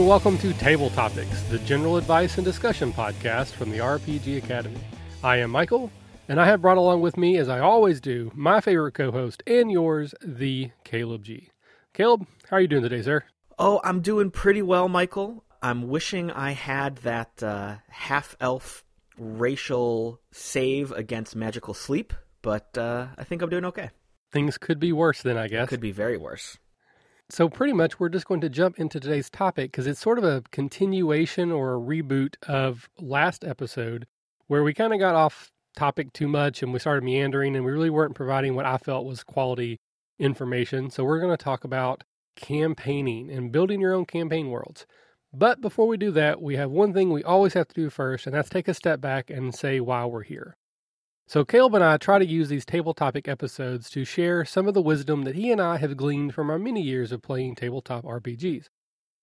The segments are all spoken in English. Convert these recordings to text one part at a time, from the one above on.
And welcome to Table Topics, the general advice and discussion podcast from the RPG Academy. I am Michael, and I have brought along with me, as I always do, my favorite co host and yours, the Caleb G. Caleb, how are you doing today, sir? Oh, I'm doing pretty well, Michael. I'm wishing I had that uh, half elf racial save against magical sleep, but uh, I think I'm doing okay. Things could be worse then, I guess. Could be very worse. So, pretty much, we're just going to jump into today's topic because it's sort of a continuation or a reboot of last episode where we kind of got off topic too much and we started meandering and we really weren't providing what I felt was quality information. So, we're going to talk about campaigning and building your own campaign worlds. But before we do that, we have one thing we always have to do first, and that's take a step back and say why we're here. So, Caleb and I try to use these table topic episodes to share some of the wisdom that he and I have gleaned from our many years of playing tabletop RPGs.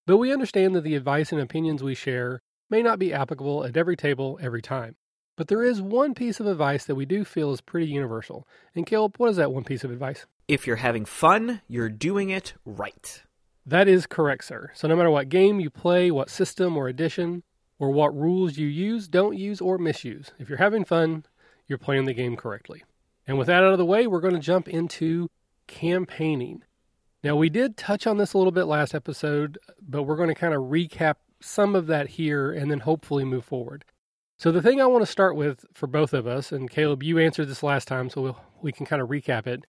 But we understand that the advice and opinions we share may not be applicable at every table every time. But there is one piece of advice that we do feel is pretty universal. And Caleb, what is that one piece of advice? If you're having fun, you're doing it right. That is correct, sir. So no matter what game you play, what system or edition, or what rules you use, don't use, or misuse, if you're having fun, you're playing the game correctly. And with that out of the way, we're going to jump into campaigning. Now, we did touch on this a little bit last episode, but we're going to kind of recap some of that here and then hopefully move forward. So, the thing I want to start with for both of us, and Caleb, you answered this last time, so we'll, we can kind of recap it,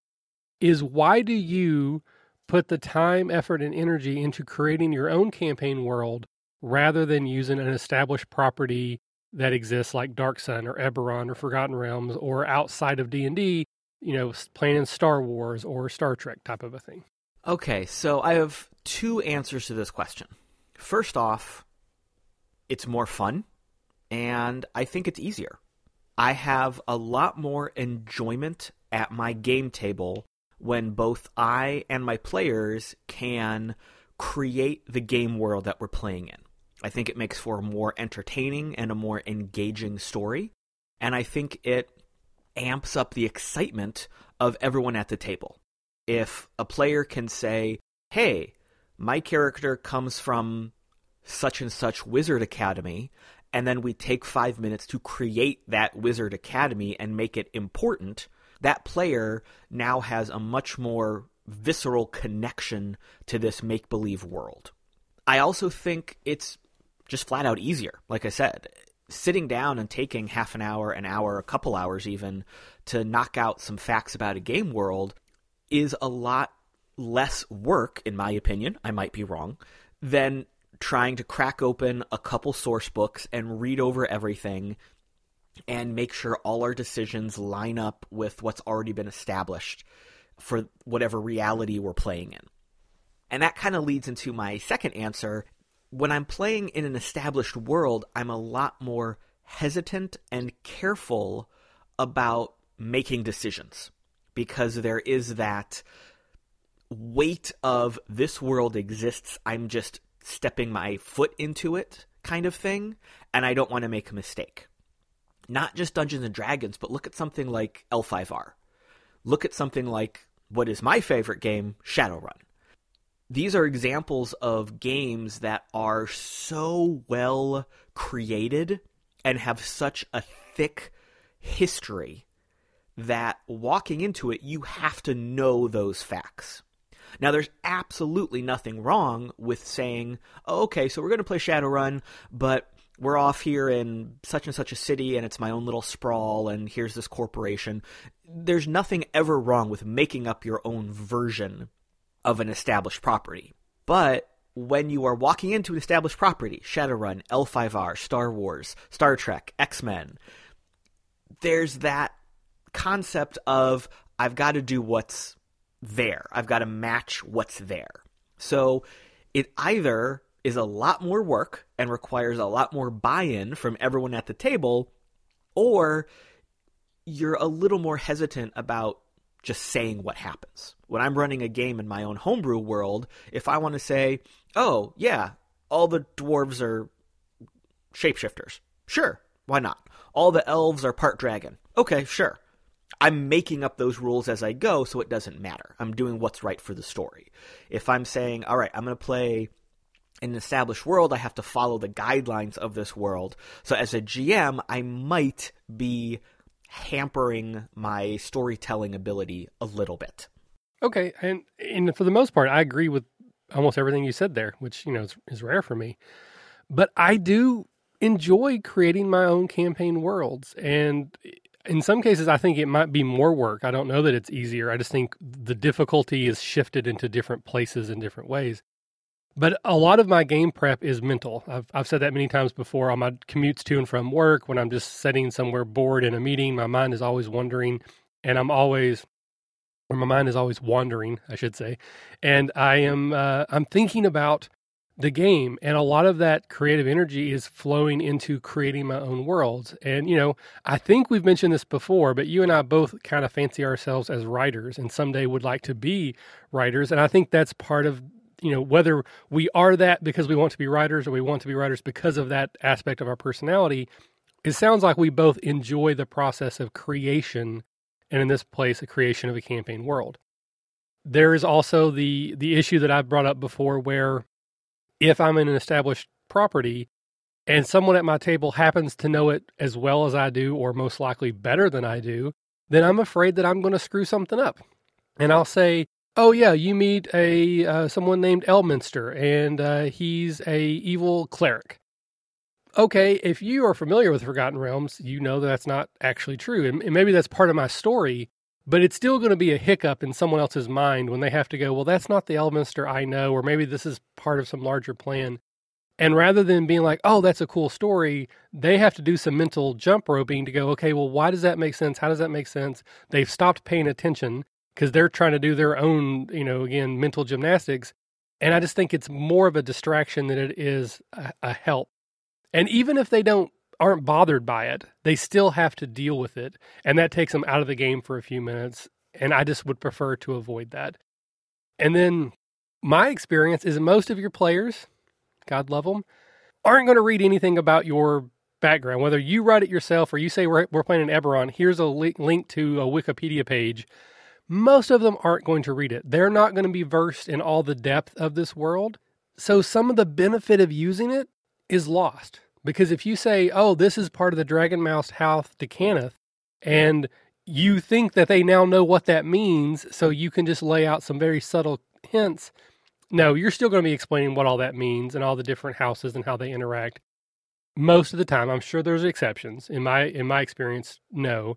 is why do you put the time, effort, and energy into creating your own campaign world rather than using an established property that exists like Dark Sun or Eberron or Forgotten Realms or outside of D&D, you know, playing in Star Wars or Star Trek type of a thing? Okay, so I have two answers to this question. First off, it's more fun, and I think it's easier. I have a lot more enjoyment at my game table when both I and my players can create the game world that we're playing in. I think it makes for a more entertaining and a more engaging story. And I think it amps up the excitement of everyone at the table. If a player can say, hey, my character comes from such and such wizard academy, and then we take five minutes to create that wizard academy and make it important, that player now has a much more visceral connection to this make believe world. I also think it's just flat out easier. Like I said, sitting down and taking half an hour, an hour, a couple hours even to knock out some facts about a game world is a lot less work, in my opinion. I might be wrong, than trying to crack open a couple source books and read over everything and make sure all our decisions line up with what's already been established for whatever reality we're playing in. And that kind of leads into my second answer when I'm playing in an established world, I'm a lot more hesitant and careful about making decisions because there is that weight of this world exists. I'm just stepping my foot into it kind of thing, and I don't want to make a mistake. Not just Dungeons and Dragons, but look at something like L5R. Look at something like what is my favorite game, Shadowrun these are examples of games that are so well created and have such a thick history that walking into it, you have to know those facts. Now, there's absolutely nothing wrong with saying, oh, okay, so we're going to play Shadowrun, but we're off here in such and such a city and it's my own little sprawl and here's this corporation. There's nothing ever wrong with making up your own version of an established property. But when you are walking into an established property, Shadowrun, L5R, Star Wars, Star Trek, X Men, there's that concept of I've got to do what's there. I've got to match what's there. So it either is a lot more work and requires a lot more buy in from everyone at the table, or you're a little more hesitant about just saying what happens. When I'm running a game in my own homebrew world, if I want to say, oh, yeah, all the dwarves are shapeshifters, sure, why not? All the elves are part dragon, okay, sure. I'm making up those rules as I go, so it doesn't matter. I'm doing what's right for the story. If I'm saying, all right, I'm going to play in an established world, I have to follow the guidelines of this world. So as a GM, I might be hampering my storytelling ability a little bit. Okay, and and for the most part, I agree with almost everything you said there, which you know is, is rare for me. But I do enjoy creating my own campaign worlds, and in some cases, I think it might be more work. I don't know that it's easier. I just think the difficulty is shifted into different places in different ways. But a lot of my game prep is mental. I've, I've said that many times before on my commutes to and from work, when I'm just sitting somewhere bored in a meeting, my mind is always wandering, and I'm always, or my mind is always wandering, I should say, and I am uh, I'm thinking about the game, and a lot of that creative energy is flowing into creating my own worlds. And you know, I think we've mentioned this before, but you and I both kind of fancy ourselves as writers, and someday would like to be writers, and I think that's part of you know whether we are that because we want to be writers or we want to be writers because of that aspect of our personality it sounds like we both enjoy the process of creation and in this place a creation of a campaign world there is also the the issue that i've brought up before where if i'm in an established property and someone at my table happens to know it as well as i do or most likely better than i do then i'm afraid that i'm going to screw something up and i'll say oh yeah, you meet a uh, someone named Elminster, and uh, he's a evil cleric. Okay, if you are familiar with Forgotten Realms, you know that that's not actually true, and, and maybe that's part of my story. But it's still going to be a hiccup in someone else's mind when they have to go, well, that's not the Elminster I know, or maybe this is part of some larger plan. And rather than being like, oh, that's a cool story, they have to do some mental jump roping to go, okay, well, why does that make sense? How does that make sense? They've stopped paying attention because they're trying to do their own, you know, again, mental gymnastics. And I just think it's more of a distraction than it is a, a help. And even if they don't aren't bothered by it, they still have to deal with it, and that takes them out of the game for a few minutes. And I just would prefer to avoid that. And then my experience is most of your players, God love them, aren't going to read anything about your background. Whether you write it yourself or you say we're, we're playing an Eberron, here's a link to a Wikipedia page most of them aren't going to read it. They're not going to be versed in all the depth of this world. So some of the benefit of using it is lost. Because if you say, oh, this is part of the Dragon Mouse House d'Cannith, and you think that they now know what that means, so you can just lay out some very subtle hints. No, you're still going to be explaining what all that means and all the different houses and how they interact. Most of the time, I'm sure there's exceptions. In my in my experience, no.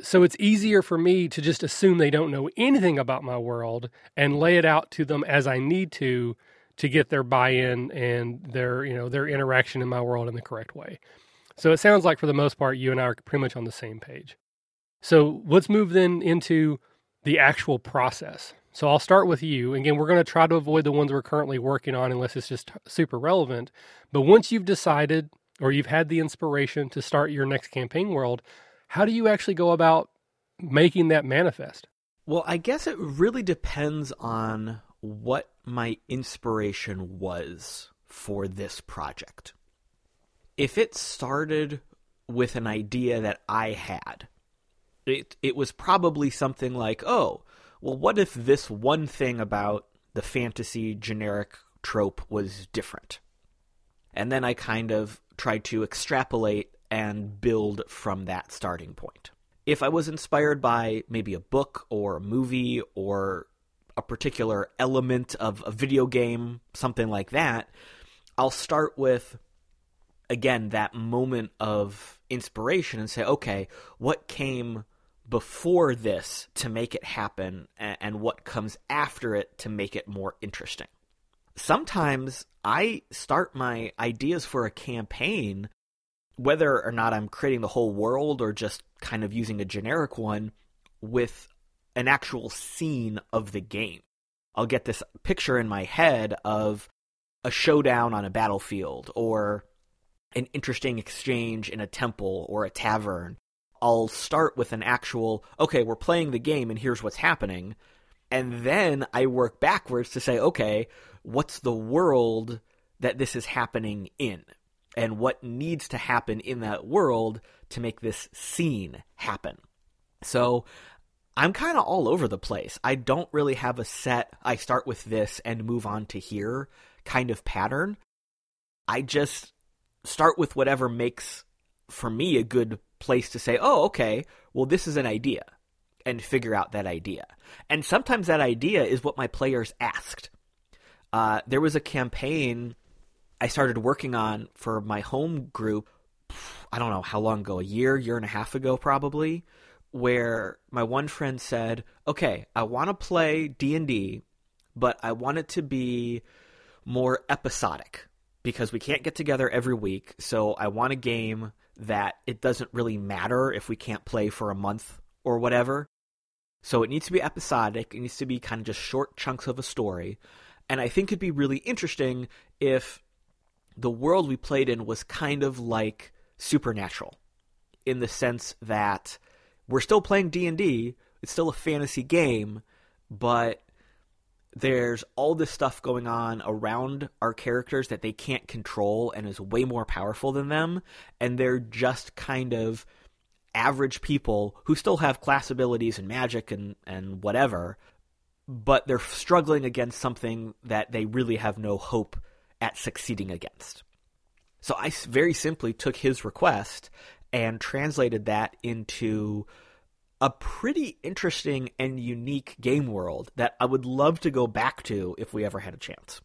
So it's easier for me to just assume they don't know anything about my world and lay it out to them as I need to to get their buy-in and their, you know, their interaction in my world in the correct way. So it sounds like for the most part you and I are pretty much on the same page. So let's move then into the actual process. So I'll start with you. Again, we're going to try to avoid the ones we're currently working on unless it's just super relevant. But once you've decided or you've had the inspiration to start your next campaign world, how do you actually go about making that manifest? Well, I guess it really depends on what my inspiration was for this project. If it started with an idea that I had, it it was probably something like, "Oh, well what if this one thing about the fantasy generic trope was different?" And then I kind of tried to extrapolate and build from that starting point. If I was inspired by maybe a book or a movie or a particular element of a video game, something like that, I'll start with, again, that moment of inspiration and say, okay, what came before this to make it happen and what comes after it to make it more interesting? Sometimes I start my ideas for a campaign whether or not I'm creating the whole world or just kind of using a generic one with an actual scene of the game. I'll get this picture in my head of a showdown on a battlefield or an interesting exchange in a temple or a tavern. I'll start with an actual, okay, we're playing the game and here's what's happening. And then I work backwards to say, okay, what's the world that this is happening in? and what needs to happen in that world to make this scene happen. So I'm kind of all over the place. I don't really have a set, I start with this and move on to here kind of pattern. I just start with whatever makes, for me, a good place to say, oh, okay, well, this is an idea, and figure out that idea. And sometimes that idea is what my players asked. Uh, there was a campaign I started working on for my home group, I don't know how long ago, a year, year and a half ago, probably where my one friend said, "Okay, I want to play D&D, but I want it to be more episodic because we can't get together every week. So I want a game that it doesn't really matter if we can't play for a month or whatever. So it needs to be episodic. It needs to be kind of just short chunks of a story. And I think it'd be really interesting if the world we played in was kind of like supernatural in the sense that we're still playing D&D. It's still a fantasy game, but there's all this stuff going on around our characters that they can't control and is way more powerful than them and they're just kind of average people who still have class abilities and magic and and whatever but they're struggling against something that they really have no hope at succeeding against so i very simply took his request and translated that into a pretty interesting and unique game world that I would love to go back to if we ever had a chance.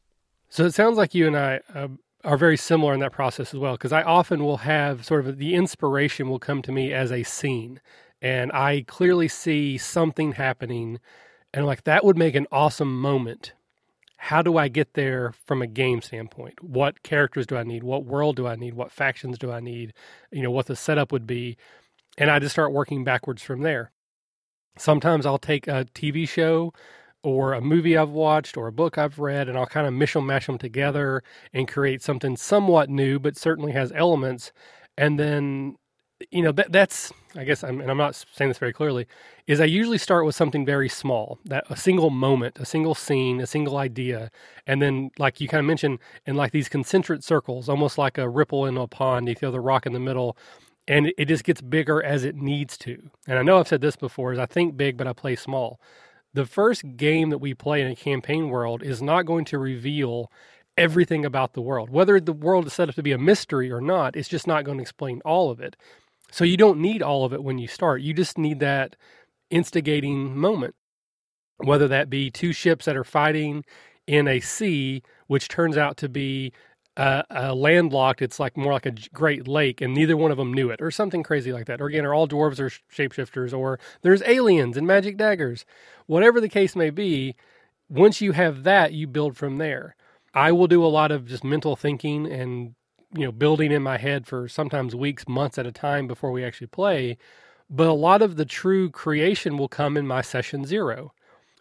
So it sounds like you and I uh, are very similar in that process as well, because I often will have sort of the inspiration will come to me as a scene, and I clearly see something happening, and like that would make an awesome moment. How do I get there from a game standpoint? What characters do I need? What world do I need? What factions do I need? You know, what the setup would be and I just start working backwards from there. Sometimes I'll take a TV show or a movie I've watched or a book I've read, and I'll kind of mish and mash them together and create something somewhat new, but certainly has elements. And then, you know, that, that's, I guess, I'm, and I'm not saying this very clearly, is I usually start with something very small, that a single moment, a single scene, a single idea. And then, like you kind of mentioned, in like these concentric circles, almost like a ripple in a pond, you throw the rock in the middle and it just gets bigger as it needs to. And I know I've said this before is I think big but I play small. The first game that we play in a campaign world is not going to reveal everything about the world. Whether the world is set up to be a mystery or not, it's just not going to explain all of it. So you don't need all of it when you start. You just need that instigating moment. Whether that be two ships that are fighting in a sea, which turns out to be uh, uh, landlocked. It's like more like a great lake, and neither one of them knew it, or something crazy like that. Or again, are all dwarves or shapeshifters, or there's aliens and magic daggers. Whatever the case may be, once you have that, you build from there. I will do a lot of just mental thinking and you know building in my head for sometimes weeks, months at a time before we actually play. But a lot of the true creation will come in my session zero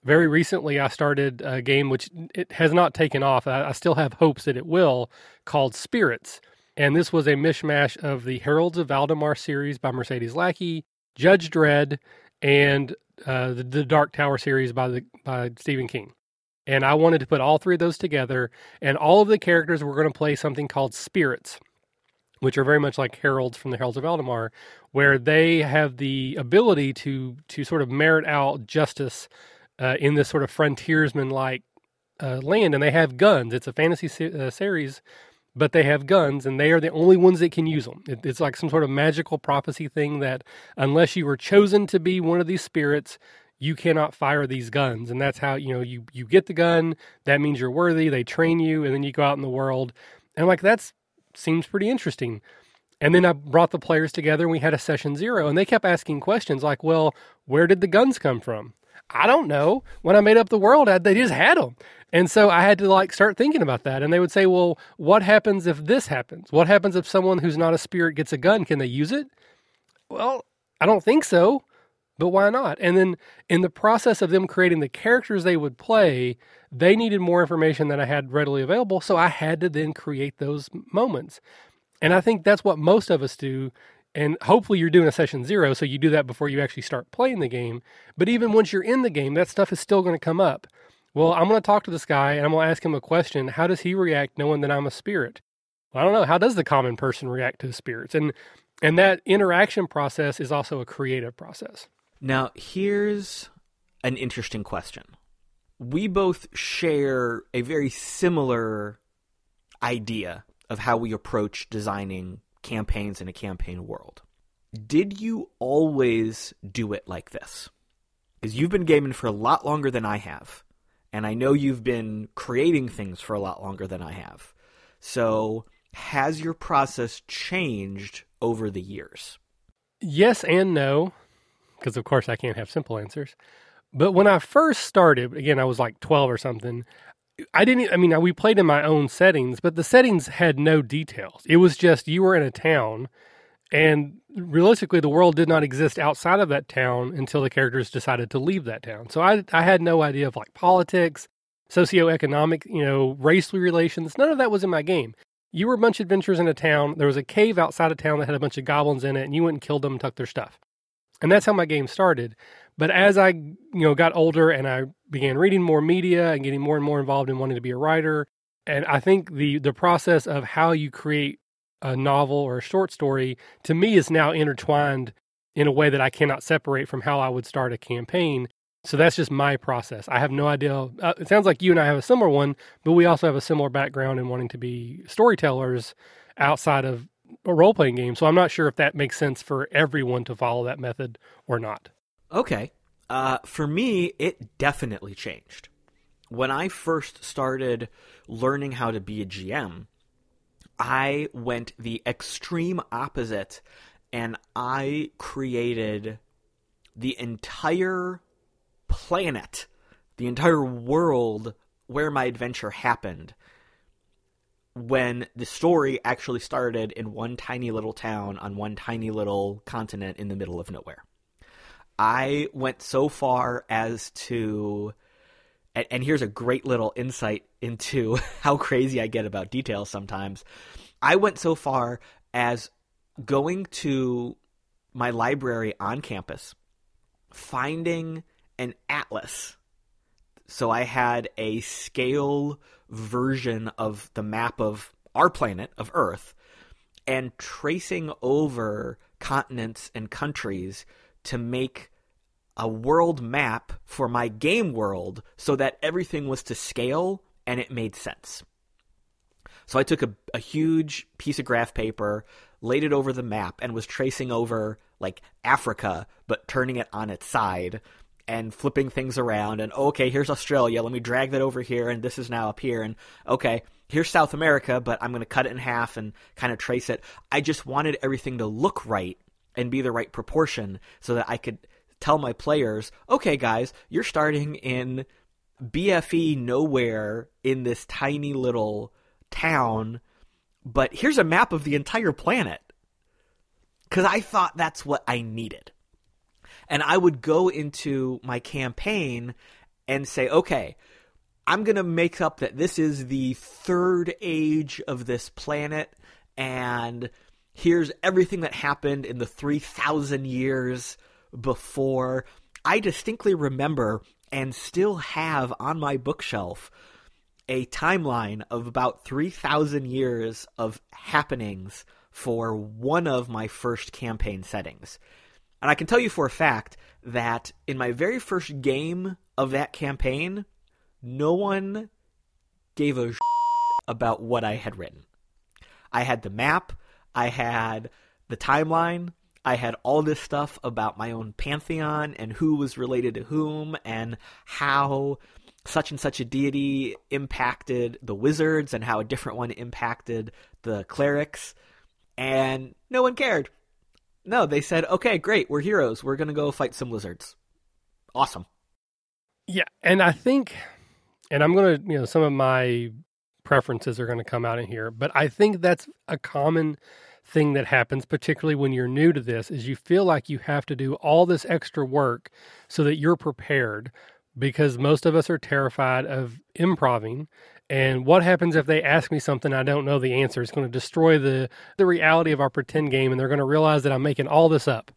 very recently I started a game which it has not taken off. I, still have hopes that it will, called Spirits. And this was a mishmash of the Heralds of Valdemar series by Mercedes Lackey, Judge Dredd, and uh, the, the Dark Tower series by the by Stephen King. And I wanted to put all three of those together, and all of the characters were going to play something called Spirits, which are very much like heralds from the Heralds of Valdemar, where they have the ability to to sort of merit out justice uh, in this sort of frontiersman like uh, land, and they have guns. It's a fantasy se- uh, series, but they have guns, and they are the only ones that can use them. It, it's like some sort of magical prophecy thing that unless you were chosen to be one of these spirits, you cannot fire these guns. And that's how you know you you get the gun. That means you're worthy. They train you, and then you go out in the world. And like that's seems pretty interesting. And then I brought the players together and we had a session zero and they kept asking questions like, well, where did the guns come from? I don't know. When I made up the world, they just had them. And so I had to like start thinking about that. And they would say, well, what happens if this happens? What happens if someone who's not a spirit gets a gun? Can they use it? Well, I don't think so, but why not? And then in the process of them creating the characters they would play, they needed more information than I had readily available. So I had to then create those moments. And I think that's what most of us do and hopefully you're doing a session zero, so you do that before you actually start playing the game. But even once you're in the game, that stuff is still going to come up. Well, I'm going to talk to this guy and I'm going to ask him a question. How does he react knowing that I'm a spirit? Well, I don't know. How does the common person react to spirits? And and that interaction process is also a creative process. Now, here's an interesting question. We both share a very similar idea of how we approach designing campaigns in a campaign world. Did you always do it like this? Because you've been gaming for a lot longer than I have, and I know you've been creating things for a lot longer than I have. So, has your process changed over the years? Yes and no, because of course I can't have simple answers. But when I first started, again, I was like 12 or something. I didn't, I mean, we played in my own settings, but the settings had no details. It was just you were in a town, and realistically, the world did not exist outside of that town until the characters decided to leave that town. So I, I had no idea of like politics, socioeconomic, you know, racial relations. None of that was in my game. You were a bunch of adventurers in a town. There was a cave outside of town that had a bunch of goblins in it, and you went and killed them and took their stuff. And that's how my game started. But as I, you know, got older and I began reading more media and getting more and more involved in wanting to be a writer, and I think the the process of how you create a novel or a short story to me is now intertwined in a way that I cannot separate from how I would start a campaign. So that's just my process. I have no idea. Uh, it sounds like you and I have a similar one, but we also have a similar background in wanting to be storytellers outside of a role playing game. So I'm not sure if that makes sense for everyone to follow that method or not. Okay. Uh, for me, it definitely changed. When I first started learning how to be a GM, I went the extreme opposite and I created the entire planet, the entire world where my adventure happened when the story actually started in one tiny little town on one tiny little continent in the middle of nowhere. I went so far as to and, here's a great little insight into how crazy I get about details sometimes. I went so far as going to my library on campus, finding an atlas. So I had a scale version of the map of our planet, of Earth, and tracing over continents and countries to make a world map for my game world so that everything was to scale and it made sense. So I took a, a huge piece of graph paper, laid it over the map, and was tracing over like Africa, but turning it on its side and flipping things around. And okay, here's Australia. Let me drag that over here, and this is now up here. And okay, here's South America, but I'm going to cut it in half and kind of trace it. I just wanted everything to look right and be the right proportion so that I could tell my players, okay, guys, you're starting in BFE nowhere in this tiny little town, but here's a map of the entire planet. Because I thought that's what I needed. And I would go into my campaign and say, okay, I'm going to make up that this is the third age of this planet, and here's everything that happened in the 3,000 years before. I distinctly remember and still have on my bookshelf a timeline of about 3,000 years of happenings for one of my first campaign settings. And I can tell you for a fact that in my very first game of that campaign, no one gave a about what I had written. I had the map, I had the timeline, I had all this stuff about my own pantheon and who was related to whom and how such and such a deity impacted the wizards and how a different one impacted the clerics. And no one cared. No, they said, okay, great, we're heroes. We're going to go fight some lizards. Awesome. Yeah. And I think, and I'm going to, you know, some of my preferences are going to come out in here, but I think that's a common thing that happens, particularly when you're new to this, is you feel like you have to do all this extra work so that you're prepared because most of us are terrified of improving. And what happens if they ask me something I don't know the answer? It's going to destroy the, the reality of our pretend game, and they're going to realize that I'm making all this up.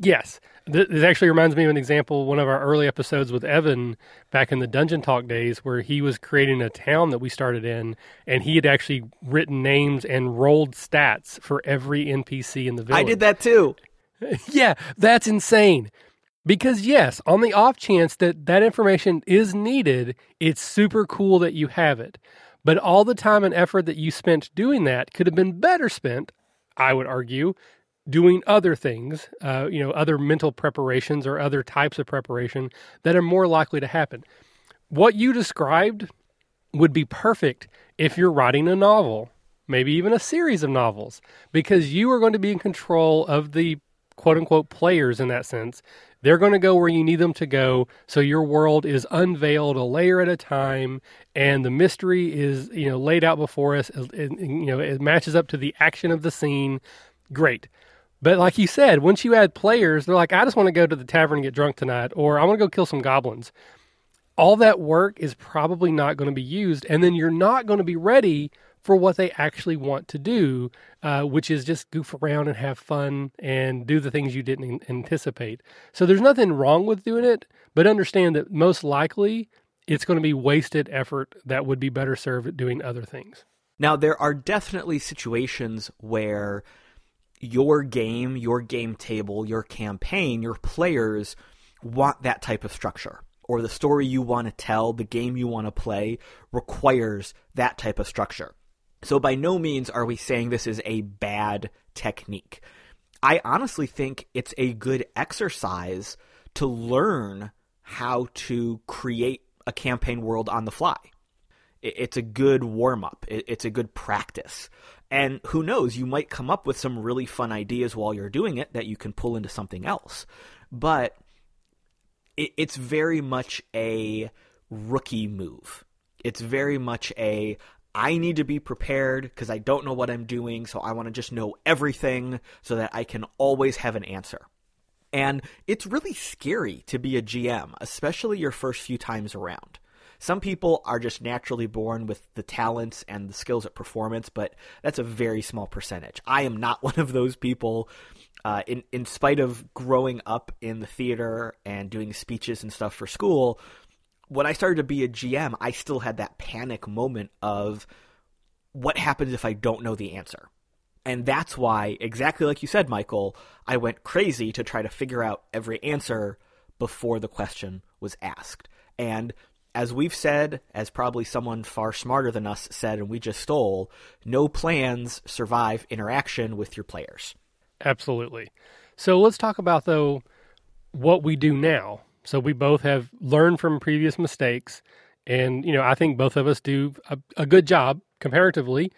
Yes, this actually reminds me of an example. One of our early episodes with Evan back in the Dungeon Talk days, where he was creating a town that we started in, and he had actually written names and rolled stats for every NPC in the village. I did that too. yeah, that's insane. Because, yes, on the off chance that that information is needed, it's super cool that you have it. But all the time and effort that you spent doing that could have been better spent, I would argue, doing other things, uh, you know, other mental preparations or other types of preparation that are more likely to happen. What you described would be perfect if you're writing a novel, maybe even a series of novels, because you are going to be in control of the quote unquote players in that sense. They're going to go where you need them to go. So your world is unveiled a layer at a time, and the mystery is you know laid out before us. You know it matches up to the action of the scene. Great. But like you said, once you add players, they're like, I just want to go to the tavern and get drunk tonight, or I want to go kill some goblins. All that work is probably not going to be used, and then you're not going to be ready for what they actually want to do, uh, which is just goof around and have fun and do the things you didn't anticipate. So there's nothing wrong with doing it, but understand that most likely it's going to be wasted effort that would be better served doing other things. Now, there are definitely situations where your game, your game table, your campaign, your players want that type of structure or the story you want to tell, the game you want to play requires that type of structure. So by no means are we saying this is a bad technique. I honestly think it's a good exercise to learn how to create a campaign world on the fly. It's a good warm up. It's a good practice. And who knows, you might come up with some really fun ideas while you're doing it that you can pull into something else. But it's very much a rookie move. It's very much a I need to be prepared because I don't know what I'm doing, so I want to just know everything so that I can always have an answer. And it's really scary to be a GM, especially your first few times around. Some people are just naturally born with the talents and the skills at performance, but that's a very small percentage. I am not one of those people. Uh, in in spite of growing up in the theater and doing speeches and stuff for school, when I started to be a GM, I still had that panic moment of what happens if I don't know the answer. And that's why, exactly like you said, Michael, I went crazy to try to figure out every answer before the question was asked. And as we've said, as probably someone far smarter than us said, and we just stole, no plans survive interaction with your players. Absolutely. So let's talk about, though, what we do now so we both have learned from previous mistakes. And, you know, I think both of us do a, a good job comparatively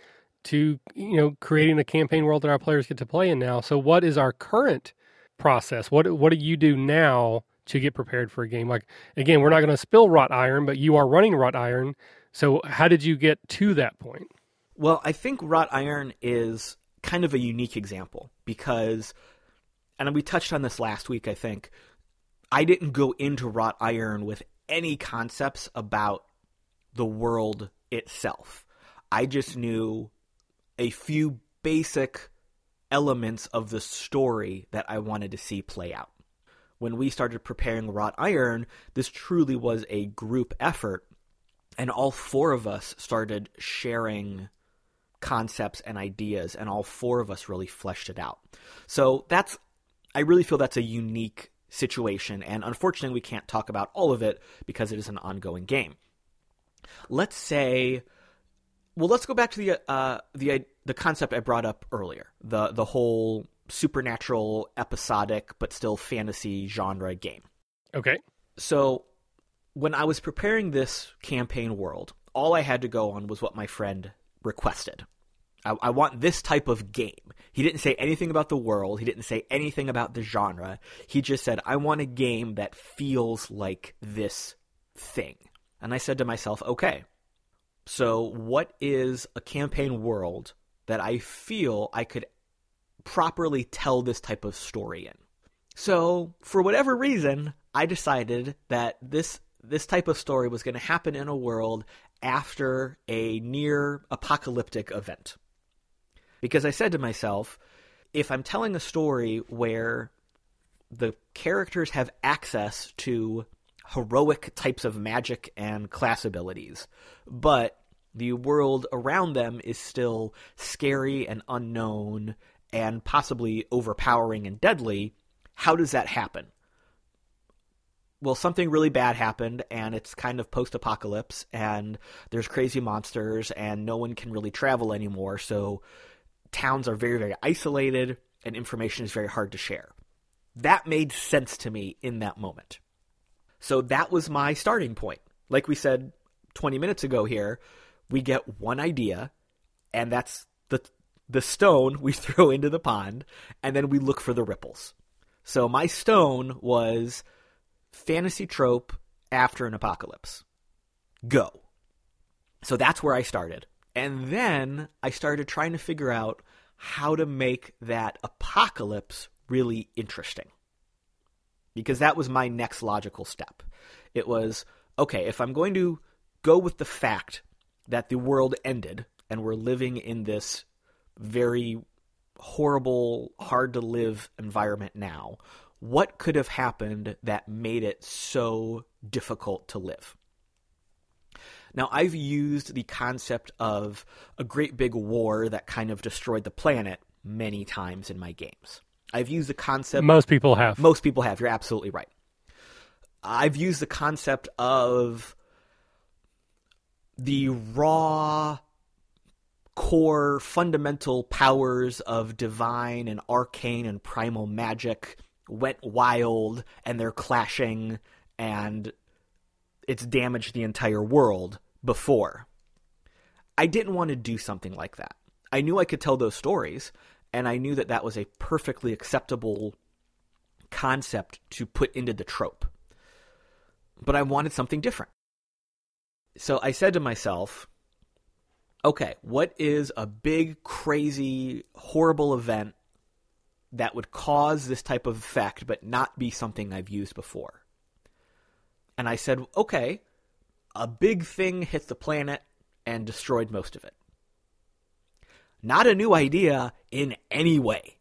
to, you know, creating a campaign world that our players get to play in now. So what is our current process? What what do you do now to get prepared for a game? Like again, we're not going to spill wrought iron, but you are running wrought iron. So how did you get to that point? Well, I think wrought iron is kind of a unique example because and we touched on this last week, I think. I didn't go into wrought iron with any concepts about the world itself. I just knew a few basic elements of the story that I wanted to see play out. When we started preparing wrought iron, this truly was a group effort, and all four of us started sharing concepts and ideas, and all four of us really fleshed it out. So that's, I really feel that's a unique situation, and unfortunately, we can't talk about all of it because it is an ongoing game. Let's say, well, let's go back to the uh, the the concept I brought up earlier the the whole supernatural, episodic, but still fantasy genre game. Okay. So, when I was preparing this campaign world, all I had to go on was what my friend requested. I, I, want this type of game. He didn't say anything about the world. He didn't say anything about the genre. He just said, I want a game that feels like this thing. And I said to myself, okay, so what is a campaign world that I feel I could properly tell this type of story in? So, for whatever reason, I decided that this this type of story was going to happen in a world after a near apocalyptic event. Because I said to myself, if I'm telling a story where the characters have access to heroic types of magic and class abilities, but the world around them is still scary and unknown and possibly overpowering and deadly, how does that happen? well, something really bad happened, and it's kind of post apocalypse, and there's crazy monsters, and no one can really travel anymore. So towns are very, very isolated, and information is very hard to share. That made sense to me in that moment. So that was my starting point. Like we said 20 minutes ago here, we get one idea, and that's the the stone we throw into the pond, and then we look for the ripples. So my stone was fantasy trope after an apocalypse. Go. So that's where I started. And then I started trying to figure out how to make that apocalypse really interesting. Because that was my next logical step. It was okay, if I'm going to go with the fact that the world ended and we're living in this very horrible, hard to live environment now, what could have happened that made it so difficult to live? Now, I've used the concept of a great big war that kind of destroyed the planet many times in my games. I've used the concept. Most people have. Most people have. You're absolutely right. I've used the concept of the raw core fundamental powers of divine and arcane and primal magic went wild and they're clashing and it's damaged the entire world before. I didn't want to do something like that. I knew I could tell those stories, and I knew that that was a perfectly acceptable concept to put into the trope. But I wanted something different. So I said to myself, okay, what is a big, crazy, horrible event that would cause this type of effect but not be something I've used before. And I said, okay, a big thing hit the planet and destroyed most of it. Not a new idea in any way.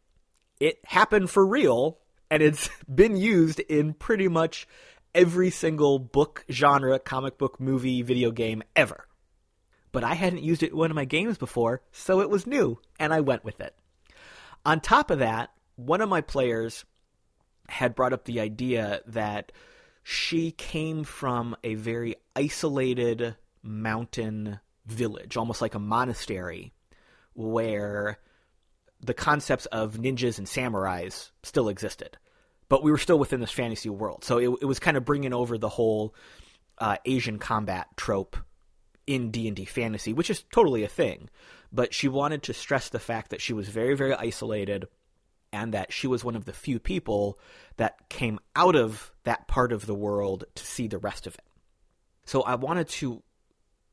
It happened for real, and it's been used in pretty much every single book, genre, comic book, movie, video game ever. But I hadn't used it in one of my games before, so it was new, and I went with it. On top of that, one of my players had brought up the idea that she came from a very isolated mountain village, almost like a monastery, where the concepts of ninjas and samurais still existed. But we were still within this fantasy world. So it, it was kind of bringing over the whole uh, Asian combat trope in D&D fantasy, which is totally a thing. But she wanted to stress the fact that she was very, very isolated and that she was one of the few people that came out of that part of the world to see the rest of it. So I wanted to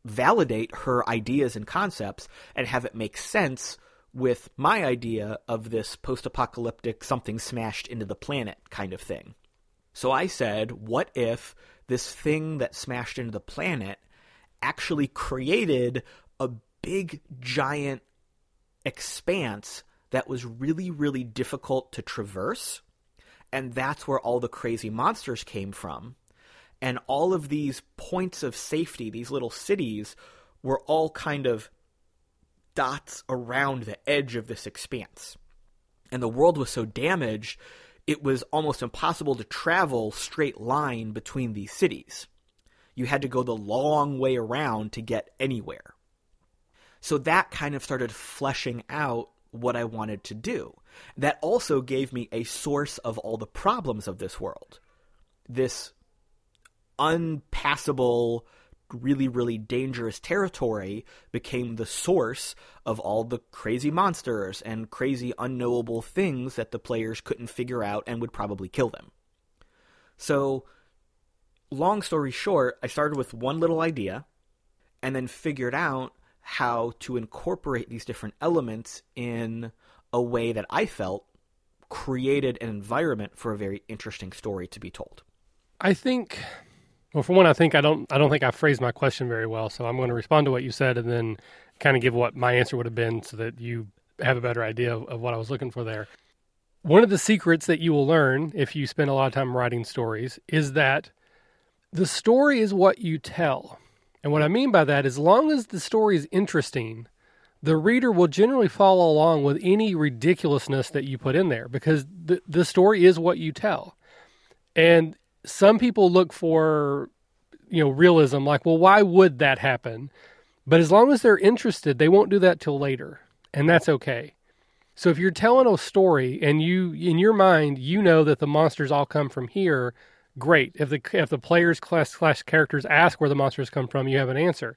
validate her ideas and concepts and have it make sense with my idea of this post apocalyptic something smashed into the planet kind of thing. So I said, what if this thing that smashed into the planet actually created a big, giant expanse that was really, really difficult to traverse. And that's where all the crazy monsters came from. And all of these points of safety, these little cities, were all kind of dots around the edge of this expanse. And the world was so damaged, it was almost impossible to travel straight line between these cities. You had to go the long way around to get anywhere. So that kind of started fleshing out what I wanted to do. That also gave me a source of all the problems of this world. This unpassable, really, really dangerous territory became the source of all the crazy monsters and crazy unknowable things that the players couldn't figure out and would probably kill them. So, long story short, I started with one little idea and then figured out how to incorporate these different elements in a way that I felt created an environment for a very interesting story to be told. I think well for one I think I don't I don't think I phrased my question very well, so I'm going to respond to what you said and then kind of give what my answer would have been so that you have a better idea of, of what I was looking for there. One of the secrets that you will learn if you spend a lot of time writing stories is that the story is what you tell. And what I mean by that, as long as the story is interesting, the reader will generally follow along with any ridiculousness that you put in there because the, the story is what you tell. And some people look for you know realism like well why would that happen but as long as they're interested they won't do that till later and that's okay so if you're telling a story and you in your mind you know that the monsters all come from here great if the if the players class slash characters ask where the monsters come from you have an answer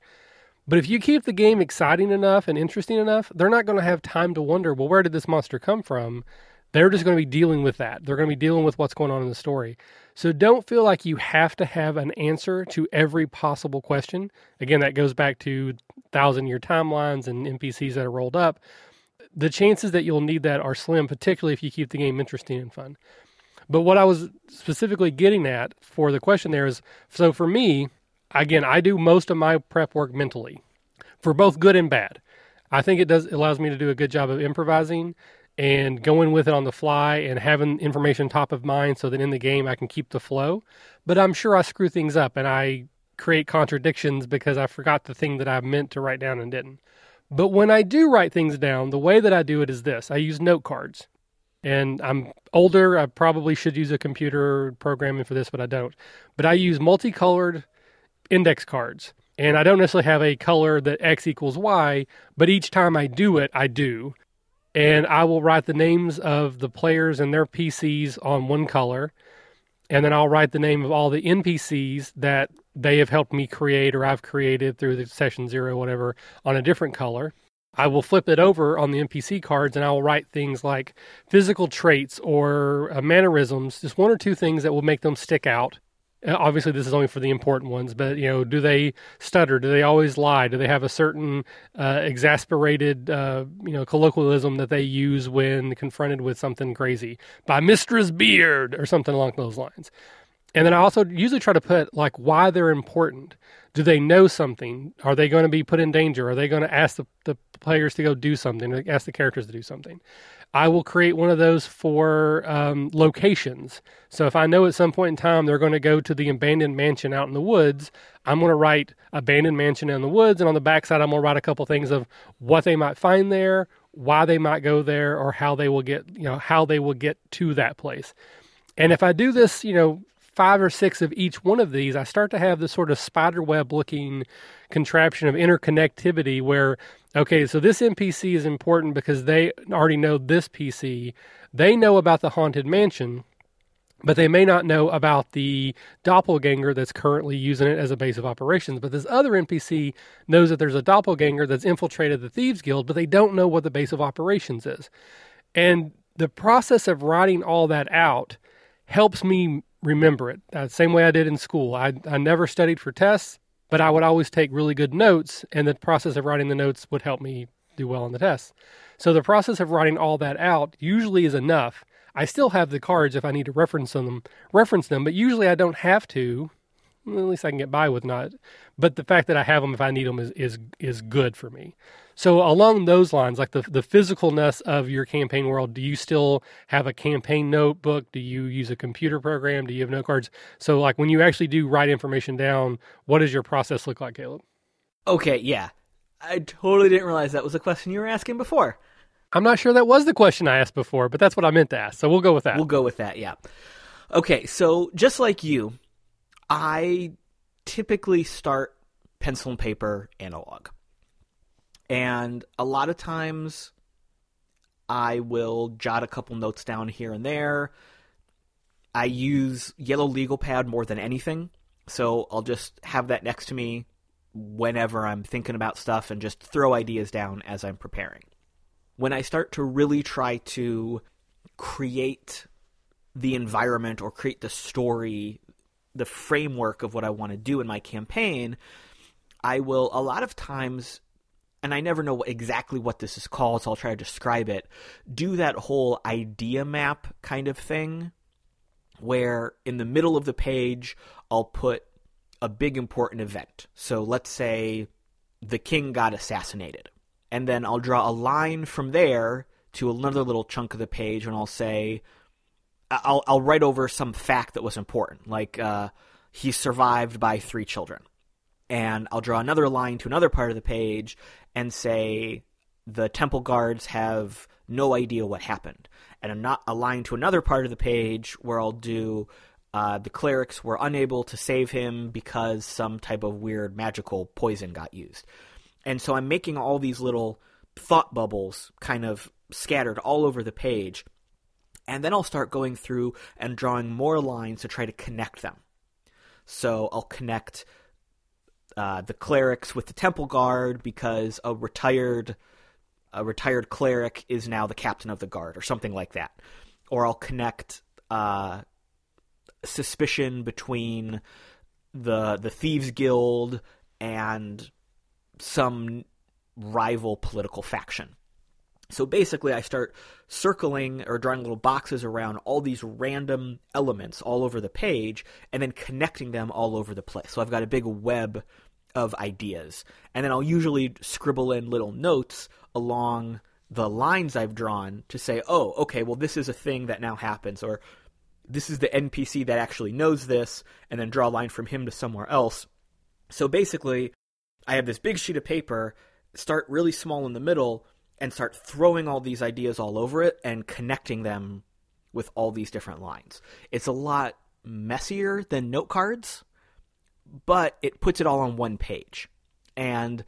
but if you keep the game exciting enough and interesting enough they're not going to have time to wonder well where did this monster come from they're just going to be dealing with that they're going to be dealing with what's going on in the story so don't feel like you have to have an answer to every possible question. Again, that goes back to thousand year timelines and NPCs that are rolled up. The chances that you'll need that are slim, particularly if you keep the game interesting and fun. But what I was specifically getting at for the question there is so for me, again, I do most of my prep work mentally for both good and bad. I think it does allows me to do a good job of improvising and going with it on the fly and having information top of mind so that in the game I can keep the flow. But I'm sure I screw things up and I create contradictions because I forgot the thing that I meant to write down and didn't. But when I do write things down, the way that I do it is this I use note cards. And I'm older. I probably should use a computer programming for this, but I don't. But I use multicolored index cards. And I don't necessarily have a color that X equals Y, but each time I do it, I do and I will write the names of the players and their PCs on one color, and then I'll write the name of all the NPCs that they have helped me create or I've created through the session zero, whatever, on a different color. I will flip it over on the NPC cards and I will write things like physical traits or uh, mannerisms, just one or two things that will make them stick out. Uh, obviously this is only for the important ones but you know do they stutter? Do they always lie? Do they have a certain uh, exasperated uh, you know colloquialism that they use when confronted with something crazy? By mistress beard or something along those lines. And then i also usually try to put like why they're important do they know something are they going to be put in danger are they going to ask the, the players to go do something ask the characters to do something I will create one of those for um, locations. So if I know at some point in time they're going to go to the abandoned mansion out in the woods, I'm going to write abandoned mansion in the woods, and on the backside I'm going to write a couple things of what they might find there, why they might go there, or how they will get you know how they will get to that place. And if I do this, you know, five or six of each one of these, I start to have this sort of spider web looking contraption of interconnectivity where Okay, so this NPC is important because they already know this PC. They know about the Haunted Mansion, but they may not know about the doppelganger that's currently using it as a base of operations. But this other NPC knows that there's a doppelganger that's infiltrated the Thieves Guild, but they don't know what the base of operations is. And the process of writing all that out helps me remember it. Uh, same way I did in school. I, I never studied for tests but I would always take really good notes, and the process of writing the notes would help me do well on the tests. So the process of writing all that out usually is enough. I still have the cards if I need to reference them, reference them, but usually I don't have to. At least I can get by with not. But the fact that I have them if I need them is is is good for me. So along those lines, like the the physicalness of your campaign world, do you still have a campaign notebook? Do you use a computer program? Do you have note cards? So like when you actually do write information down, what does your process look like, Caleb? Okay, yeah. I totally didn't realize that was a question you were asking before. I'm not sure that was the question I asked before, but that's what I meant to ask. So we'll go with that. We'll go with that, yeah. Okay, so just like you, I typically start pencil and paper analog. And a lot of times I will jot a couple notes down here and there. I use yellow legal pad more than anything. So I'll just have that next to me whenever I'm thinking about stuff and just throw ideas down as I'm preparing. When I start to really try to create the environment or create the story, the framework of what I want to do in my campaign, I will a lot of times and I never know exactly what this is called, so I'll try to describe it. Do that whole idea map kind of thing, where in the middle of the page, I'll put a big important event. So let's say the king got assassinated. And then I'll draw a line from there to another little chunk of the page, and I'll say, I'll, I'll write over some fact that was important, like uh, he survived by three children and I'll draw another line to another part of the page and say the temple guards have no idea what happened. And I'm not, a line to another part of the page where I'll do uh, the clerics were unable to save him because some type of weird magical poison got used. And so I'm making all these little thought bubbles kind of scattered all over the page. And then I'll start going through and drawing more lines to try to connect them. So I'll connect uh, the clerics with the temple guard because a retired a retired cleric is now the captain of the guard or something like that. Or I'll connect uh, suspicion between the the thieves guild and some rival political faction. So basically, I start circling or drawing little boxes around all these random elements all over the page and then connecting them all over the place. So I've got a big web of ideas. And then I'll usually scribble in little notes along the lines I've drawn to say, oh, okay, well, this is a thing that now happens, or this is the NPC that actually knows this, and then draw a line from him to somewhere else. So basically, I have this big sheet of paper, start really small in the middle, and start throwing all these ideas all over it and connecting them with all these different lines. It's a lot messier than note cards, but it puts it all on one page. And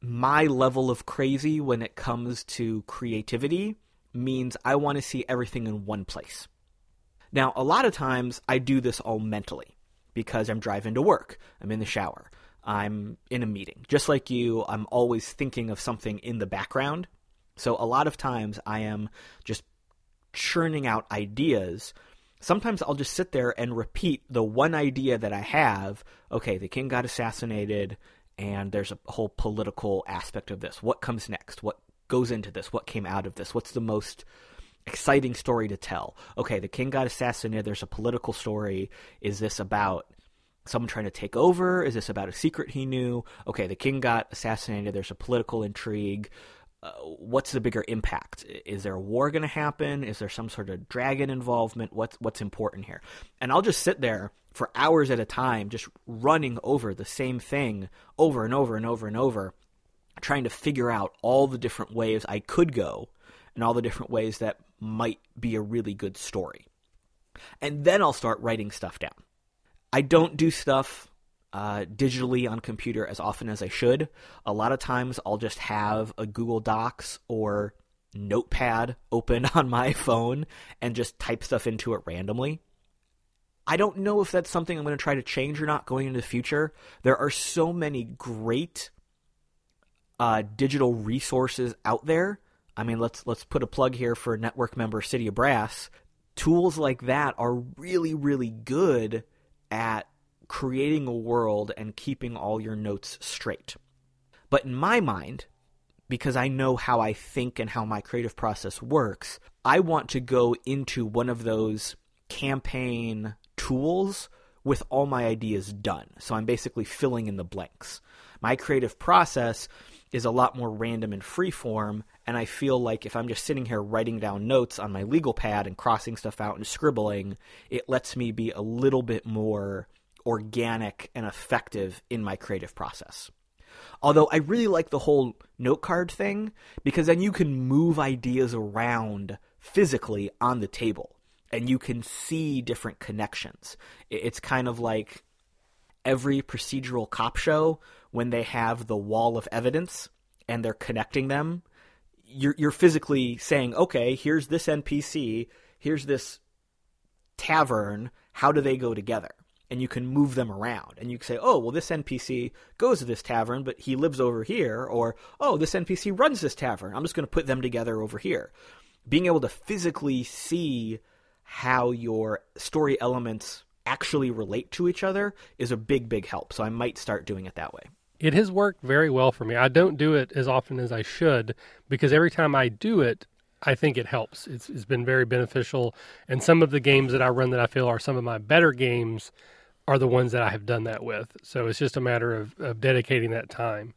my level of crazy when it comes to creativity means I want to see everything in one place. Now, a lot of times I do this all mentally because I'm driving to work, I'm in the shower, I'm in a meeting. Just like you, I'm always thinking of something in the background. So a lot of times I am just churning out ideas. Sometimes I'll just sit there and repeat the one idea that I have. Okay, the king got assassinated, and there's a whole political aspect of this. What comes next? What goes into this? What came out of this? What's the most exciting story to tell. Okay, the king got assassinated. There's a political story. Is this about someone trying to take over? Is this about a secret he knew? Okay, the king got assassinated. There's a political intrigue. Uh, what's the bigger impact? Is there a war going to happen? Is there some sort of dragon involvement? What's what's important here? And I'll just sit there for hours at a time, just running over the same thing over and over and over and over, trying to figure out all the different ways I could go and all the different ways that might be a really good story. And then I'll start writing stuff down. I don't do stuff uh, digitally on computer as often as I should. A lot of times I'll just have a Google Docs or Notepad open on my phone and just type stuff into it randomly. I don't know if that's something I'm going to try to change or not going into the future. There are so many great uh, digital resources out there I mean, let's let's put a plug here for network member City of Brass. Tools like that are really really good at creating a world and keeping all your notes straight. But in my mind, because I know how I think and how my creative process works, I want to go into one of those campaign tools with all my ideas done. So I'm basically filling in the blanks. My creative process is a lot more random and free form and I feel like if I'm just sitting here writing down notes on my legal pad and crossing stuff out and scribbling, it lets me be a little bit more organic and effective in my creative process. Although I really like the whole note card thing because then you can move ideas around physically on the table and you can see different connections. It's kind of like every procedural cop show when they have the wall of evidence and they're connecting them you're you're physically saying, okay, here's this NPC, here's this tavern. How do they go together? And you can move them around, and you can say, oh, well, this NPC goes to this tavern, but he lives over here, or oh, this NPC runs this tavern. I'm just going to put them together over here. Being able to physically see how your story elements actually relate to each other is a big, big help. So I might start doing it that way. It has worked very well for me. I don't do it as often as I should because every time I do it, I think it helps. It's, it's been very beneficial. And some of the games that I run that I feel are some of my better games are the ones that I have done that with. So it's just a matter of, of dedicating that time.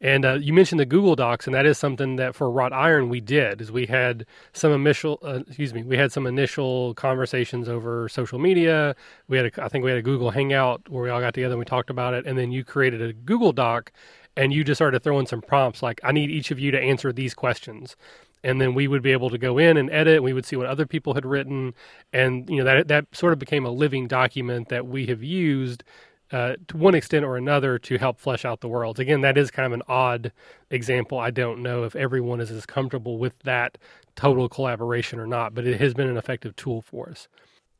And uh, you mentioned the Google Docs, and that is something that for Wrought Iron we did. Is we had some initial, uh, excuse me, we had some initial conversations over social media. We had, a, I think, we had a Google Hangout where we all got together and we talked about it. And then you created a Google Doc, and you just started throwing some prompts like, "I need each of you to answer these questions," and then we would be able to go in and edit. We would see what other people had written, and you know that that sort of became a living document that we have used uh, to one extent or another to help flesh out the worlds. Again, that is kind of an odd example. I don't know if everyone is as comfortable with that total collaboration or not, but it has been an effective tool for us.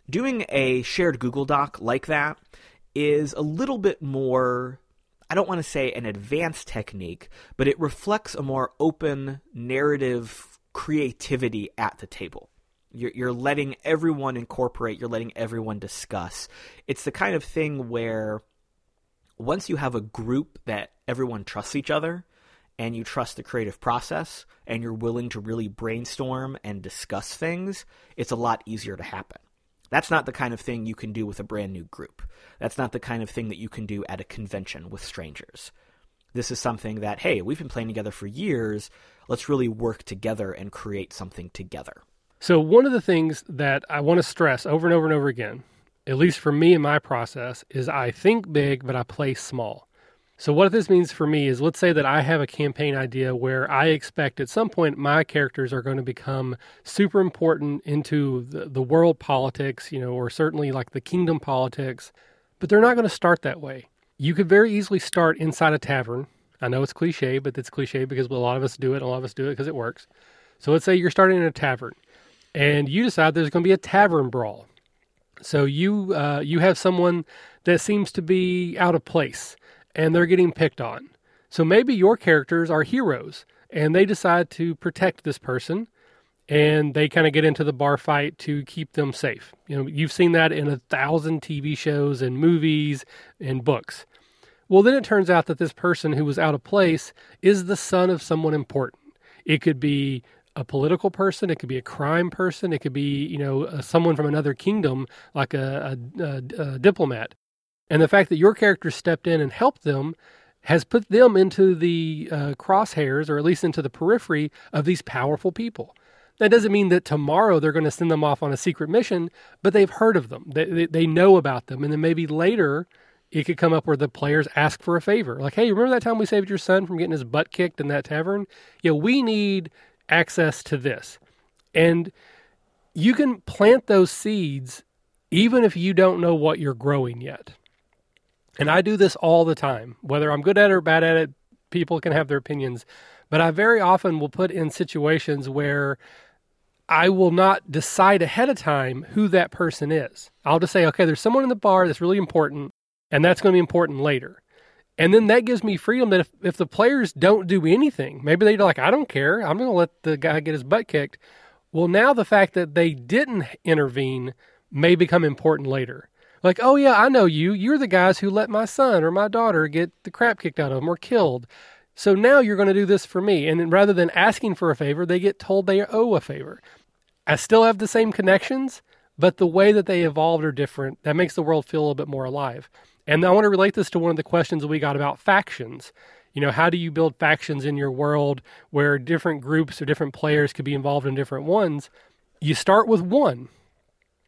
Doing a shared Google Doc like that is a little bit more I don't want to say an advanced technique, but it reflects a more open narrative creativity at the table. You're, you're letting everyone incorporate, you're letting everyone discuss. It's the kind of thing where once you have a group that everyone trusts each other and you trust the creative process and you're willing to really brainstorm and discuss things, it's a lot easier to happen. That's not the kind of thing you can do with a brand new group. That's not the kind of thing that you can do at a convention with strangers. This is something that, hey, we've been playing together for years. Let's really work together and create something together. So, one of the things that I want to stress over and over and over again, at least for me in my process, is I think big, but I play small. So, what this means for me is let's say that I have a campaign idea where I expect at some point my characters are going to become super important into the, the world politics, you know, or certainly like the kingdom politics, but they're not going to start that way. You could very easily start inside a tavern. I know it's cliche, but it's cliche because a lot of us do it, a lot of us do it because it works. So, let's say you're starting in a tavern and you decide there's going to be a tavern brawl. So, you, uh, you have someone that seems to be out of place and they're getting picked on. So maybe your characters are heroes and they decide to protect this person and they kind of get into the bar fight to keep them safe. You know, you've seen that in a thousand TV shows and movies and books. Well, then it turns out that this person who was out of place is the son of someone important. It could be a political person, it could be a crime person, it could be, you know, someone from another kingdom like a, a, a, a diplomat. And the fact that your character stepped in and helped them has put them into the uh, crosshairs, or at least into the periphery of these powerful people. That doesn't mean that tomorrow they're going to send them off on a secret mission, but they've heard of them. They, they, they know about them. And then maybe later it could come up where the players ask for a favor. Like, hey, remember that time we saved your son from getting his butt kicked in that tavern? Yeah, we need access to this. And you can plant those seeds even if you don't know what you're growing yet. And I do this all the time, whether I'm good at it or bad at it, people can have their opinions. But I very often will put in situations where I will not decide ahead of time who that person is. I'll just say, okay, there's someone in the bar that's really important, and that's going to be important later. And then that gives me freedom that if, if the players don't do anything, maybe they're like, I don't care, I'm going to let the guy get his butt kicked. Well, now the fact that they didn't intervene may become important later. Like, oh yeah, I know you. You're the guys who let my son or my daughter get the crap kicked out of them or killed. So now you're going to do this for me. And rather than asking for a favor, they get told they owe a favor. I still have the same connections, but the way that they evolved are different. That makes the world feel a little bit more alive. And I want to relate this to one of the questions we got about factions. You know, how do you build factions in your world where different groups or different players could be involved in different ones? You start with one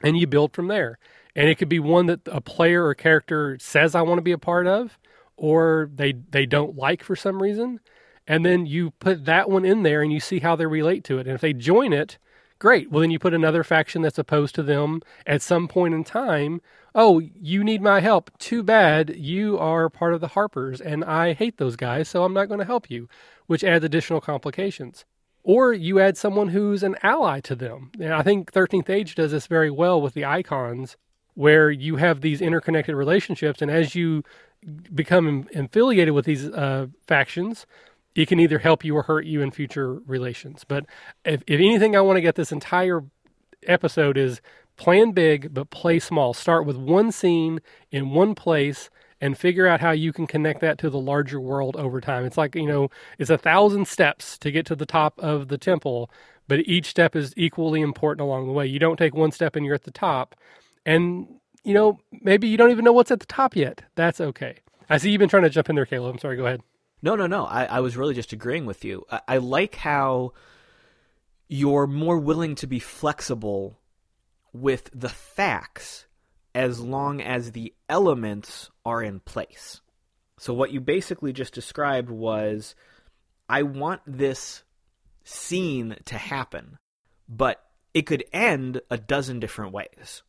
and you build from there and it could be one that a player or character says I want to be a part of or they they don't like for some reason and then you put that one in there and you see how they relate to it and if they join it great. Well then you put another faction that's opposed to them at some point in time. Oh you need my help. Too bad. You are part of the harpers and i hate those guys so i'm not going to help you which adds additional complications. Or you add someone who's an ally to them. And i think 13th age does this very well with the icons where you have these interconnected relationships, and as you become affiliated with these uh, factions, it can either help you or hurt you in future relations. But if, if anything, I want to get this entire episode is plan big but play small. Start with one scene in one place and figure out how you can connect that to the larger world over time. It's like, you know, it's a thousand steps to get to the top of the temple, but each step is equally important along the way. You don't take one step and you're at the top. And, you know, maybe you don't even know what's at the top yet. That's okay. I see you've been trying to jump in there, Caleb. I'm sorry. Go ahead. No, no, no. I, I was really just agreeing with you. I, I like how you're more willing to be flexible with the facts as long as the elements are in place. So, what you basically just described was I want this scene to happen, but it could end a dozen different ways.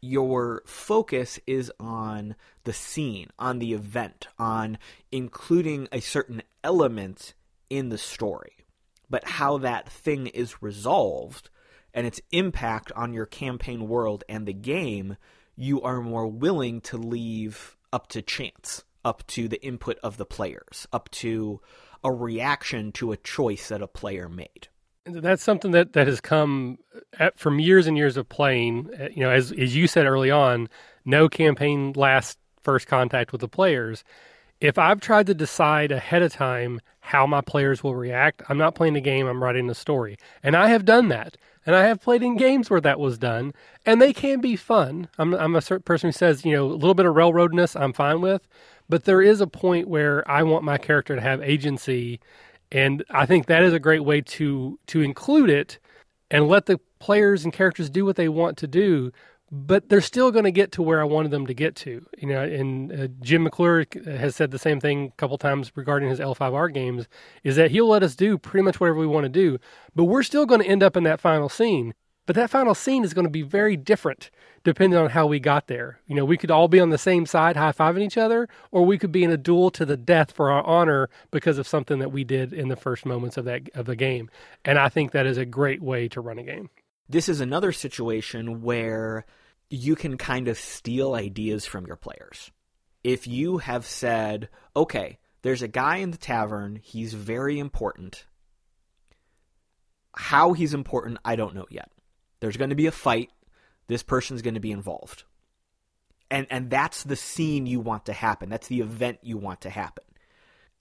Your focus is on the scene, on the event, on including a certain element in the story. But how that thing is resolved and its impact on your campaign world and the game, you are more willing to leave up to chance, up to the input of the players, up to a reaction to a choice that a player made. That's something that, that has come at, from years and years of playing. Uh, you know, as as you said early on, no campaign lasts first contact with the players. If I've tried to decide ahead of time how my players will react, I'm not playing a game, I'm writing a story. And I have done that. And I have played in games where that was done, and they can be fun. I'm, I'm a certain person who says, you know, a little bit of railroadness I'm fine with, but there is a point where I want my character to have agency, and I think that is a great way to to include it and let the players and characters do what they want to do but they're still going to get to where I wanted them to get to. You know, and uh, Jim McClure has said the same thing a couple times regarding his L5R games is that he'll let us do pretty much whatever we want to do, but we're still going to end up in that final scene. But that final scene is going to be very different depending on how we got there. You know, we could all be on the same side high fiving each other, or we could be in a duel to the death for our honor because of something that we did in the first moments of that of the game. And I think that is a great way to run a game. This is another situation where you can kind of steal ideas from your players. If you have said, okay, there's a guy in the tavern, he's very important. How he's important, I don't know yet. There's going to be a fight. This person's going to be involved. And and that's the scene you want to happen. That's the event you want to happen.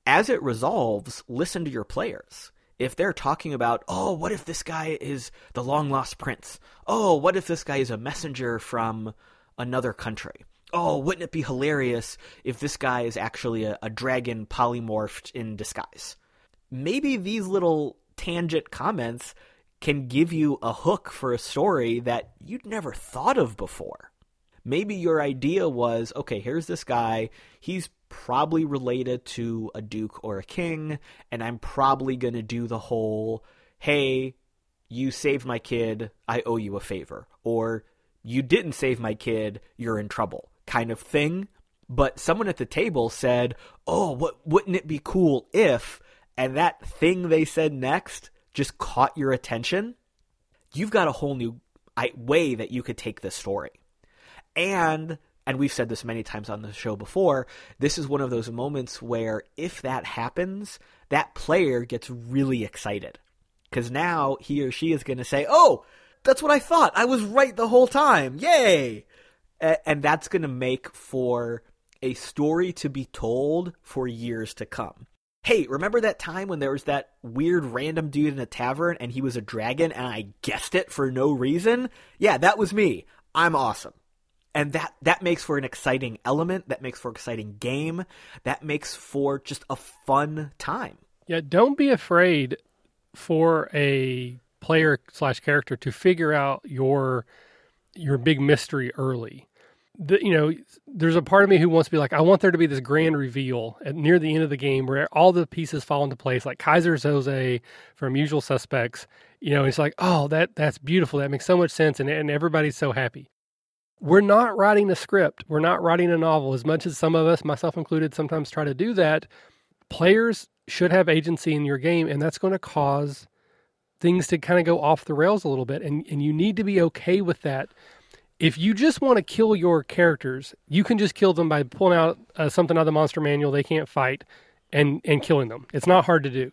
As it resolves, listen to your players. If they're talking about, "Oh, what if this guy is the long lost prince? Oh, what if this guy is a messenger from another country?" Oh, wouldn't it be hilarious if this guy is actually a, a dragon polymorphed in disguise? Maybe these little tangent comments can give you a hook for a story that you'd never thought of before. Maybe your idea was okay, here's this guy. He's probably related to a duke or a king, and I'm probably going to do the whole hey, you saved my kid, I owe you a favor. Or you didn't save my kid, you're in trouble kind of thing. But someone at the table said, oh, what, wouldn't it be cool if, and that thing they said next just caught your attention, you've got a whole new way that you could take this story. And and we've said this many times on the show before, this is one of those moments where if that happens, that player gets really excited. Cuz now he or she is going to say, "Oh, that's what I thought. I was right the whole time. Yay!" And that's going to make for a story to be told for years to come hey, remember that time when there was that weird random dude in a tavern and he was a dragon and I guessed it for no reason? Yeah, that was me. I'm awesome. And that, that makes for an exciting element. That makes for exciting game. That makes for just a fun time. Yeah, don't be afraid for a player slash character to figure out your your big mystery early the, you know, there's a part of me who wants to be like, I want there to be this grand reveal at near the end of the game where all the pieces fall into place, like Keyser Söze from Usual Suspects. You know, it's like, oh, that that's beautiful. That makes so much sense, and and everybody's so happy. We're not writing a script. We're not writing a novel. As much as some of us, myself included, sometimes try to do that, players should have agency in your game, and that's going to cause things to kind of go off the rails a little bit, and and you need to be okay with that if you just want to kill your characters, you can just kill them by pulling out uh, something out of the monster manual they can't fight and and killing them. It's not hard to do.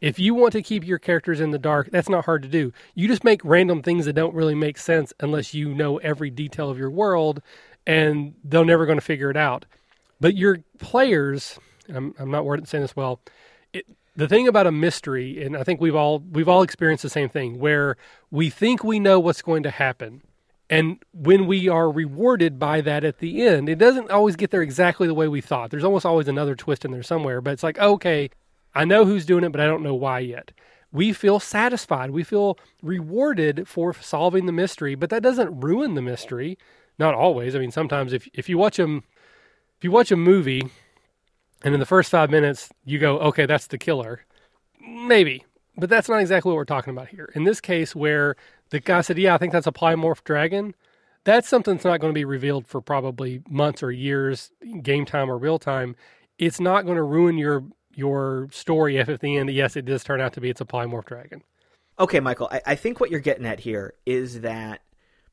If you want to keep your characters in the dark, that's not hard to do. You just make random things that don't really make sense unless you know every detail of your world, and they're never going to figure it out. But your players, I'm, I'm not saying this well. It, the thing about a mystery, and I think we've all we've all experienced the same thing, where we think we know what's going to happen, and when we are rewarded by that at the end, it doesn't always get there exactly the way we thought. There's almost always another twist in there somewhere, but it's like, okay, I know who's doing it, but I don't know why yet. We feel satisfied. We feel rewarded for solving the mystery, but that doesn't ruin the mystery. Not always. I mean, sometimes if if you watch them, if you watch a movie, and in the first five minutes you go, okay, that's the killer, maybe But that's not exactly what we're talking about here. In this case, where the guy said, "Yeah, I think that's a polymorph dragon," that's something that's not going to be revealed for probably months or years, game time or real time. It's not going to ruin your your story if at the end, yes, it does turn out to be it's a polymorph dragon. Okay, Michael, I, I think what you're getting at here is that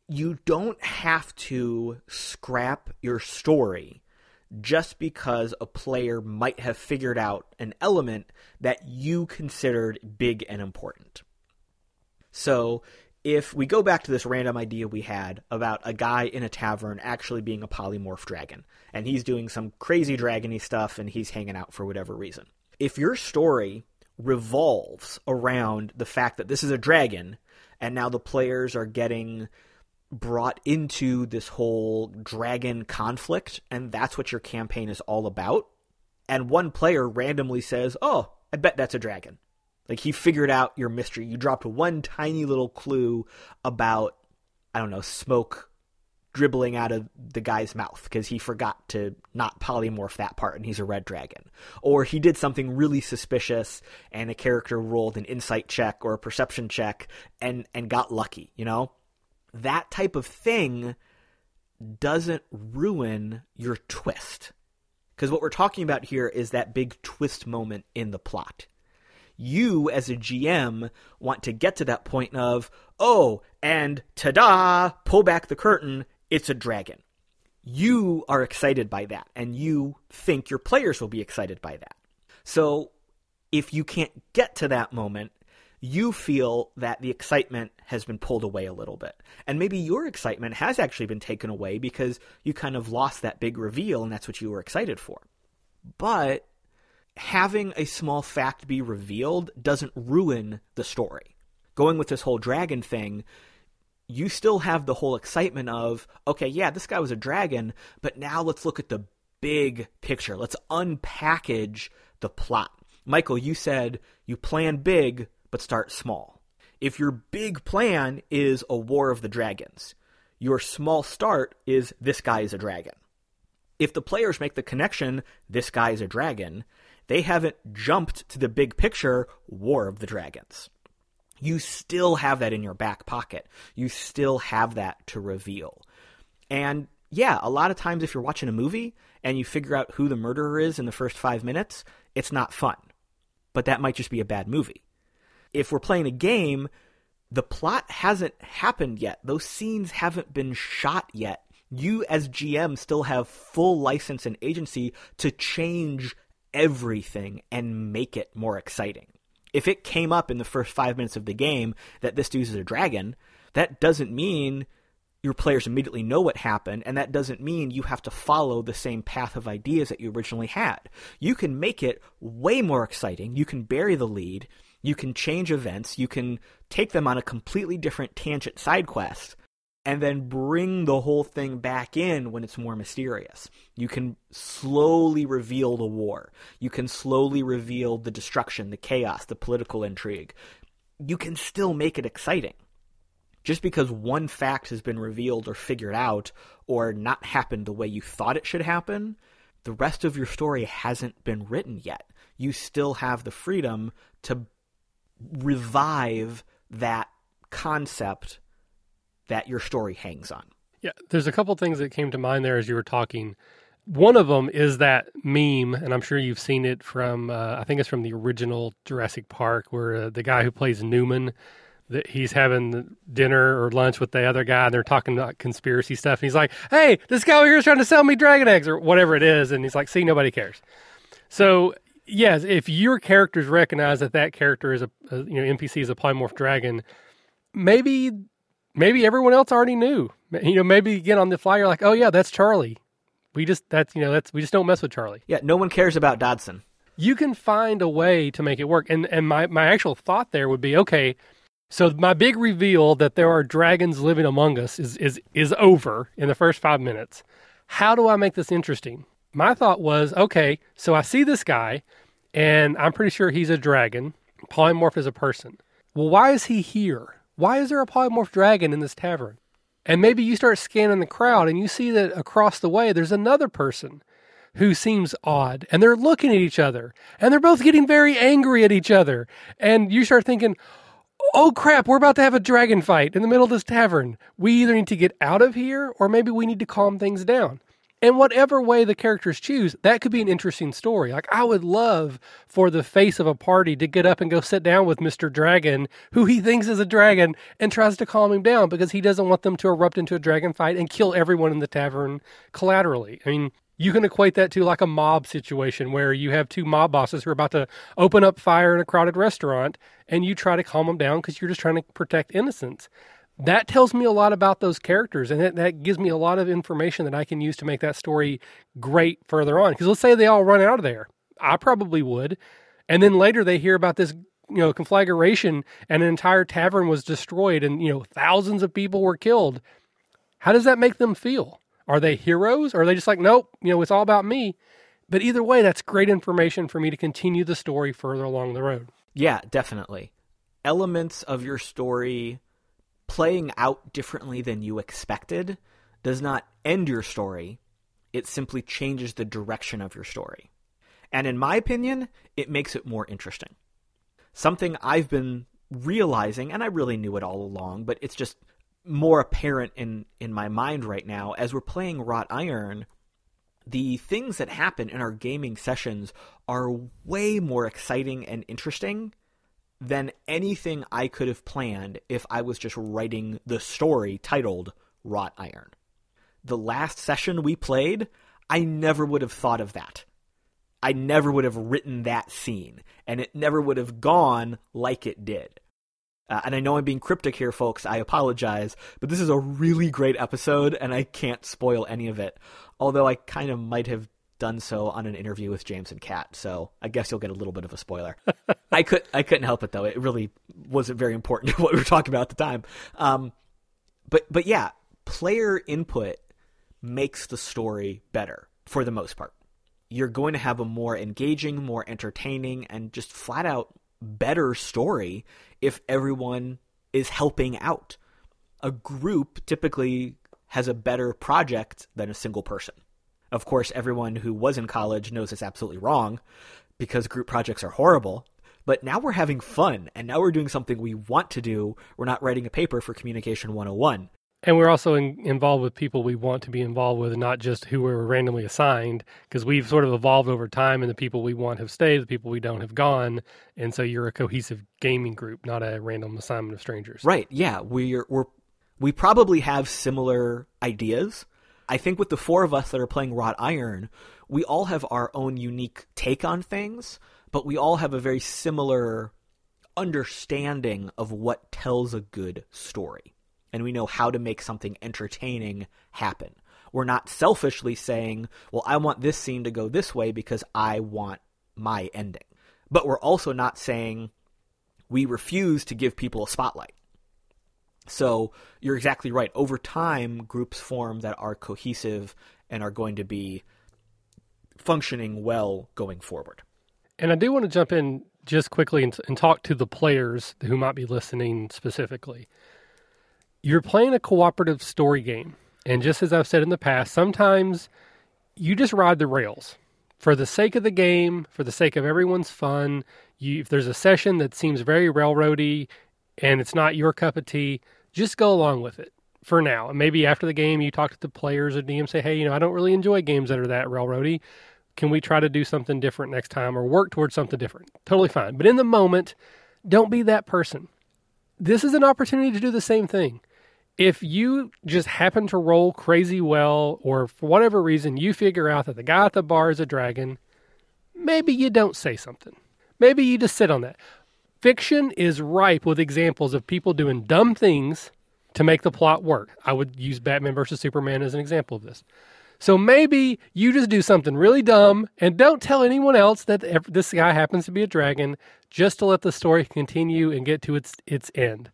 you don't have to scrap your story just because a player might have figured out an element that you considered big and important. So, if we go back to this random idea we had about a guy in a tavern actually being a polymorph dragon, and he's doing some crazy dragony stuff and he's hanging out for whatever reason. If your story revolves around the fact that this is a dragon, and now the players are getting brought into this whole dragon conflict, and that's what your campaign is all about. And one player randomly says, Oh, I bet that's a dragon. Like he figured out your mystery. You dropped one tiny little clue about, I don't know, smoke dribbling out of the guy's mouth because he forgot to not polymorph that part and he's a red dragon. Or he did something really suspicious and a character rolled an insight check or a perception check and, and got lucky, you know? that type of thing doesn't ruin your twist. Because what we're talking about here is that big twist moment in the plot. You, as a GM, want to get to that point of, oh, and ta da, pull back the curtain, it's a dragon. You are excited by that, and you think your players will be excited by that. So, if you can't get to that moment, you feel that the excitement has been pulled away a little bit. And maybe your excitement has actually been taken away because you kind of lost that big reveal and that's what you were excited for. But having a small fact be revealed doesn't ruin the story. Going with this whole dragon thing, you still have the whole excitement of, okay, yeah, this guy was a dragon, but now let's look at the big picture. Let's unpackage the plot. Michael, you said you plan big, but start small. If your big plan is a War of the Dragons, your small start is this guy is a dragon. If the players make the connection, this guy is a dragon, they haven't jumped to the big picture, War of the Dragons. You still have that in your back pocket. You still have that to reveal. And yeah, a lot of times if you're watching a movie and you figure out who the murderer is in the first five minutes, it's not fun. But that might just be a bad movie if we're playing a game, the plot hasn't happened yet. Those scenes haven't been shot yet. You, as GM, still have full license and agency to change everything and make it more exciting. If it came up in the first five minutes of the game that this dude is a dragon, that doesn't mean your players immediately know what happened, and that doesn't mean you have to follow the same path of ideas that you originally had. You can make it way more exciting. You can bury the lead. You can change events, you can take them on a completely different tangent side quest, and then bring the whole thing back in when it's more mysterious. You can slowly reveal the war. You can slowly reveal the destruction, the chaos, the political intrigue. You can still make it exciting. Just because one fact has been revealed or figured out or not happened the way you thought it should happen, the rest of your story hasn't been written yet. You still have the freedom to revive that concept that your story hangs on. Yeah, there's a couple things that came to mind there as you were talking. One of them is that meme, and I'm sure you've seen it from, uh, I think it's from the original Jurassic Park, where uh, the guy who plays Newman, that he's having dinner or lunch with the other guy, and they're talking about conspiracy stuff. And he's like, "Hey, this guy over here is trying to sell me dragon eggs or whatever it is," and he's like, "See, nobody cares." So yes, if your characters recognize that that character is a, a, you know NPC is a polymorph dragon, maybe maybe everyone else already knew. You know, maybe again on the fly you're like, oh yeah, that's Charlie. We just that's you know that's we just don't mess with Charlie. Yeah, no one cares about Dodgson. You can find a way to make it work. And and my my actual thought there would be okay. So my big reveal that there are dragons living among us is is is over in the first five minutes. How do I make this interesting? my thought was okay, so I see this guy, and I'm pretty sure he's a dragon. Polymorph is a person. Well, why is he here? Why is there a polymorph dragon in this tavern? And maybe you start scanning the crowd and you see that across the way there's another person. who seems odd and they're looking at each other and they're both getting very angry at each other. And you start thinking, oh crap, we're about to have a dragon fight in the middle of this tavern. We either need to get out of here or maybe we need to calm things down. And whatever way the characters choose, that could be an interesting story. Like, I would love for the face of a party to get up and go sit down with Mr. Dragon, who he thinks is a dragon, and tries to calm him down because he doesn't want them to erupt into a dragon fight and kill everyone in the tavern collaterally. I mean, you can equate that to like a mob situation where you have two mob bosses who are about to open up fire in a crowded restaurant and you try to calm them down because you're just trying to protect innocence that tells me a lot about those characters and that, that gives me a lot of information that I can use to make that story great further on. Because let's say they all run out of there. I probably would. And then later they hear about this, you know, conflagration and an entire tavern was destroyed and, you know, thousands of people were killed. How does that make them feel? Are they heroes? Or are they just like, nope, you know, it's all about me? But either way, that's great information for me to continue the story further along the road. Yeah, definitely. Elements of your story playing out differently than you expected does not end your story. It simply changes the direction of your story. And in my opinion, it makes it more interesting. Something I've been realizing, and I really knew it all along, but it's just more apparent in, in my mind right now as we're playing Wrought Iron. The things that happen in our gaming sessions are way more exciting and interesting than anything I could have planned if I was just writing the story titled Wrought Iron. The last session we played, I never would have thought of that. I never would have written that scene, and it never would have gone like it did. Uh, and I know I'm being cryptic here, folks. I apologize, but this is a really great episode, and I can't spoil any of it. Although I kind of might have done so on an interview with James and Kat, so I guess you'll get a little bit of a spoiler. I could I couldn't help it though; it really wasn't very important to what we were talking about at the time. Um, but but yeah, player input makes the story better for the most part. You're going to have a more engaging, more entertaining, and just flat out better story if everyone is helping out. A group typically has a better project than a single person. Of course, everyone who was in college knows it's absolutely wrong because group projects are horrible. But now we're having fun, and now we're doing something we want to do. We're not writing a paper for Communication 101. And we're also in, involved with people we want to be involved with, not just who we're randomly assigned, because we've sort of evolved over time, and the people we want have stayed, the people we don't have gone. And so you're a cohesive gaming group, not a random assignment of strangers. Right. Yeah. We're, we're, we probably have similar ideas, I think with the four of us that are playing Wrought Iron, we all have our own unique take on things, but we all have a very similar understanding of what tells a good story. And we know how to make something entertaining happen. We're not selfishly saying, well, I want this scene to go this way because I want my ending. But we're also not saying we refuse to give people a spotlight. So you're exactly right. Over time, groups form that are cohesive and are going to be functioning well going forward. And I do want to jump in just quickly and, and, talk to the players who might be listening specifically. You're playing a cooperative story game. And just as I've said in the past, sometimes you just ride the rails for the sake of the game, for the sake of everyone's fun. You, if there's a session that seems very railroady and it's not your cup of tea, just go along with it for now. And maybe after the game, you talk to the players or DM, say, hey, you know, I don't really enjoy games that are that railroady. Can we try to do something different next time or work towards something different? Totally fine. But in the moment, don't be that person. This is an opportunity to do the same thing. If you just happen to roll crazy well, or for whatever reason you figure out that the guy at the bar is a dragon, maybe you don't say something. Maybe you just sit on that. Fiction is ripe with examples of people doing dumb things to make the plot work. I would use Batman versus Superman as an example of this. So maybe you just do something really dumb and don't tell anyone else that this guy happens to be a dragon just to let the story continue and get to its its end.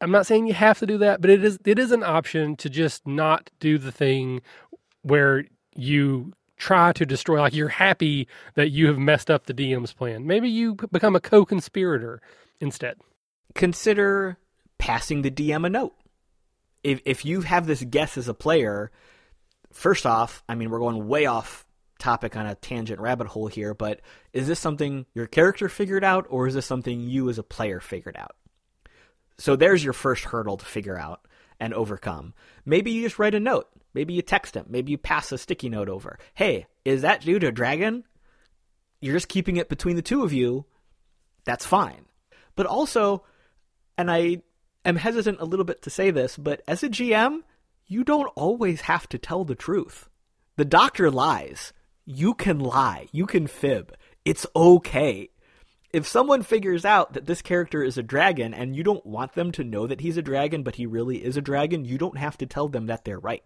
I'm not saying you have to do that, but it is it is an option to just not do the thing where you try to destroy like you're happy that you have messed up the DM's plan. Maybe you become a co-conspirator instead. Consider passing the DM a note. If if you have this guess as a player, first off, I mean we're going way off topic on a tangent rabbit hole here, but is this something your character figured out, or is this something you as a player figured out? So there's your first hurdle to figure out and overcome. Maybe you just write a note. Maybe you text him. Maybe you pass a sticky note over. Hey, is that dude a dragon? You're just keeping it between the two of you. That's fine. But also, and I am hesitant a little bit to say this, but as a GM, you don't always have to tell the truth. The doctor lies. You can lie. You can fib. It's okay. If someone figures out that this character is a dragon and you don't want them to know that he's a dragon, but he really is a dragon, you don't have to tell them that they're right.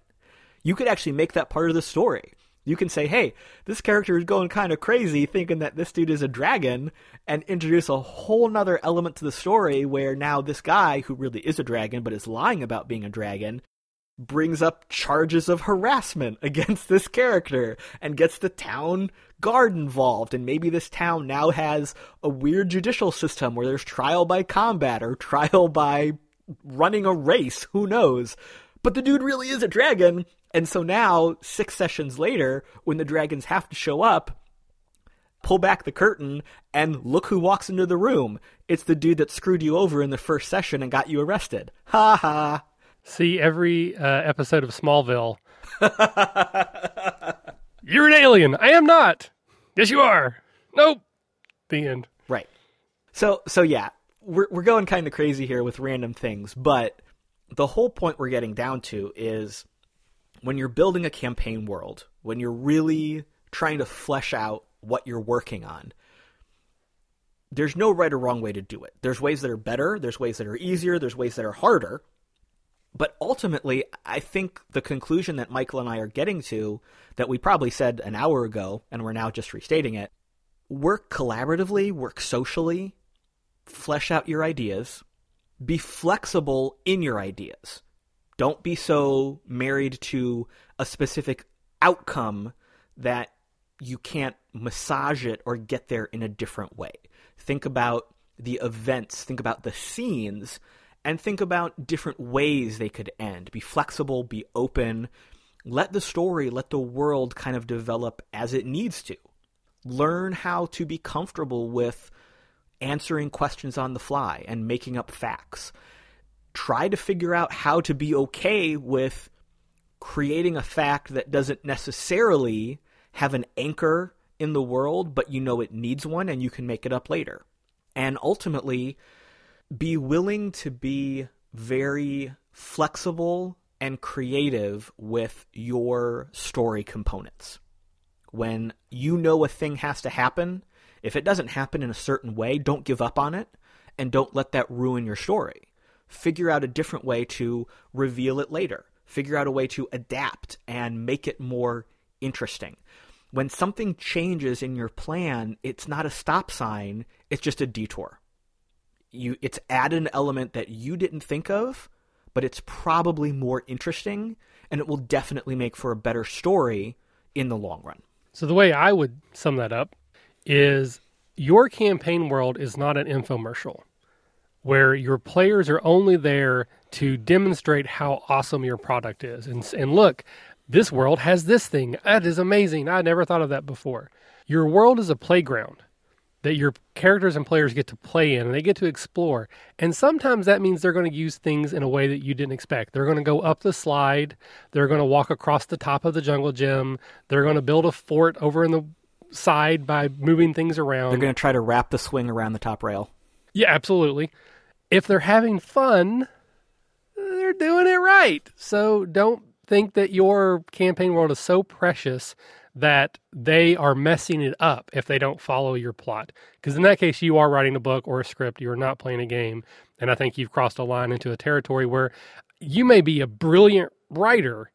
You could actually make that part of the story. You can say, hey, this character is going kind of crazy thinking that this dude is a dragon, and introduce a whole nother element to the story where now this guy, who really is a dragon but is lying about being a dragon, brings up charges of harassment against this character and gets the town guard involved. And maybe this town now has a weird judicial system where there's trial by combat or trial by running a race. Who knows? But the dude really is a dragon. And so now, six sessions later, when the dragons have to show up, pull back the curtain and look who walks into the room. It's the dude that screwed you over in the first session and got you arrested. Ha ha. See every uh, episode of Smallville. You're an alien. I am not. Yes, you are. Nope. The end. Right. So so yeah, we're we're going kind of crazy here with random things, but the whole point we're getting down to is when you're building a campaign world, when you're really trying to flesh out what you're working on, there's no right or wrong way to do it. There's ways that are better, there's ways that are easier, there's ways that are harder. But ultimately, I think the conclusion that Michael and I are getting to, that we probably said an hour ago, and we're now just restating it work collaboratively, work socially, flesh out your ideas, be flexible in your ideas. Don't be so married to a specific outcome that you can't massage it or get there in a different way. Think about the events, think about the scenes, and think about different ways they could end. Be flexible, be open. Let the story, let the world kind of develop as it needs to. Learn how to be comfortable with answering questions on the fly and making up facts. Try to figure out how to be okay with creating a fact that doesn't necessarily have an anchor in the world, but you know it needs one and you can make it up later. And ultimately, be willing to be very flexible and creative with your story components. When you know a thing has to happen, if it doesn't happen in a certain way, don't give up on it and don't let that ruin your story. Figure out a different way to reveal it later. Figure out a way to adapt and make it more interesting. When something changes in your plan, it's not a stop sign, it's just a detour you it's added an element that you didn't think of, but it's probably more interesting and it will definitely make for a better story in the long run. So the way I would sum that up is your campaign world is not an infomercial where your players are only there to demonstrate how awesome your product is. And, and look, this world has this thing. That is amazing. I never thought of that before. Your world is a playground that your characters and players get to play in and they get to explore. And sometimes that means they're going to use things in a way that you didn't expect. They're going to go up the slide, they're going to walk across the top of the jungle gym, they're going to build a fort over in the side by moving things around. They're going to try to wrap the swing around the top rail. Yeah, absolutely. If they're having fun, they're doing it right. So don't think that your campaign world is so precious that they are messing it up if they don't follow your plot. Because in that case, you are writing a book or a script, you are not playing a game. And I think you've crossed a line into a territory where you may be a brilliant writer.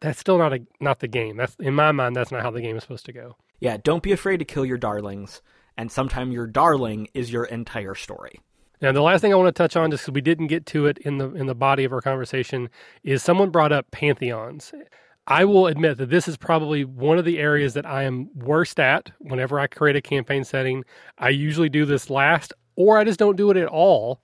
That's still not a not the game. That's in my mind. That's not how the game is supposed to go. Yeah, don't be afraid to kill your darlings, and sometimes your darling is your entire story. Now, the last thing I want to touch on, just because we didn't get to it in the in the body of our conversation, is someone brought up pantheons. I will admit that this is probably one of the areas that I am worst at whenever I create a campaign setting. I usually do this last, or I just don't do it at all.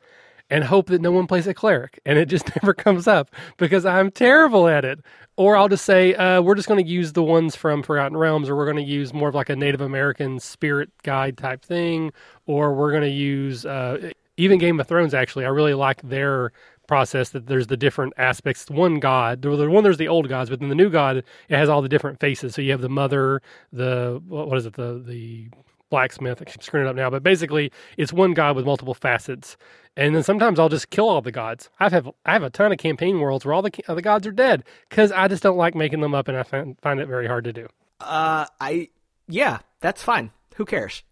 and hope that no one plays a cleric, and it just never comes up because I'm terrible at it. Or I'll just say uh, we're just going to use the ones from Forgotten Realms, or we're going to use more of like a Native American spirit guide type thing, or we're going to use uh, even Game of Thrones. Actually, I really like their process that there's the different aspects. One god, the one there's the old gods, but then the new god it has all the different faces. So you have the mother, the what is it, the the blacksmith. I'm screwing it up now, but basically it's one god with multiple facets. And then sometimes I'll just kill all the gods. I have I have a ton of campaign worlds where all the the gods are dead because I just don't like making them up, and I find find it very hard to do. Uh, I yeah, that's fine. Who cares?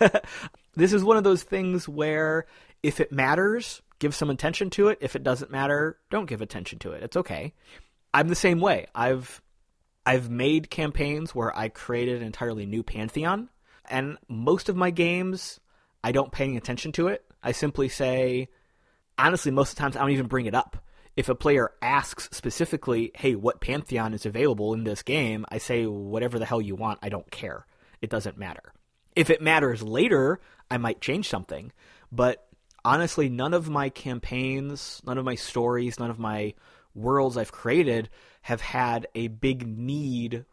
this is one of those things where if it matters, give some attention to it. If it doesn't matter, don't give attention to it. It's okay. I'm the same way. I've I've made campaigns where I created an entirely new pantheon, and most of my games I don't pay any attention to it. I simply say, honestly, most of the times I don't even bring it up. If a player asks specifically, "Hey, what pantheon is available in this game?" I say, "Whatever the hell you want. I don't care. It doesn't matter." If it matters later, I might change something, but honestly, none of my campaigns, none of my stories, none of my worlds I've created have had a big need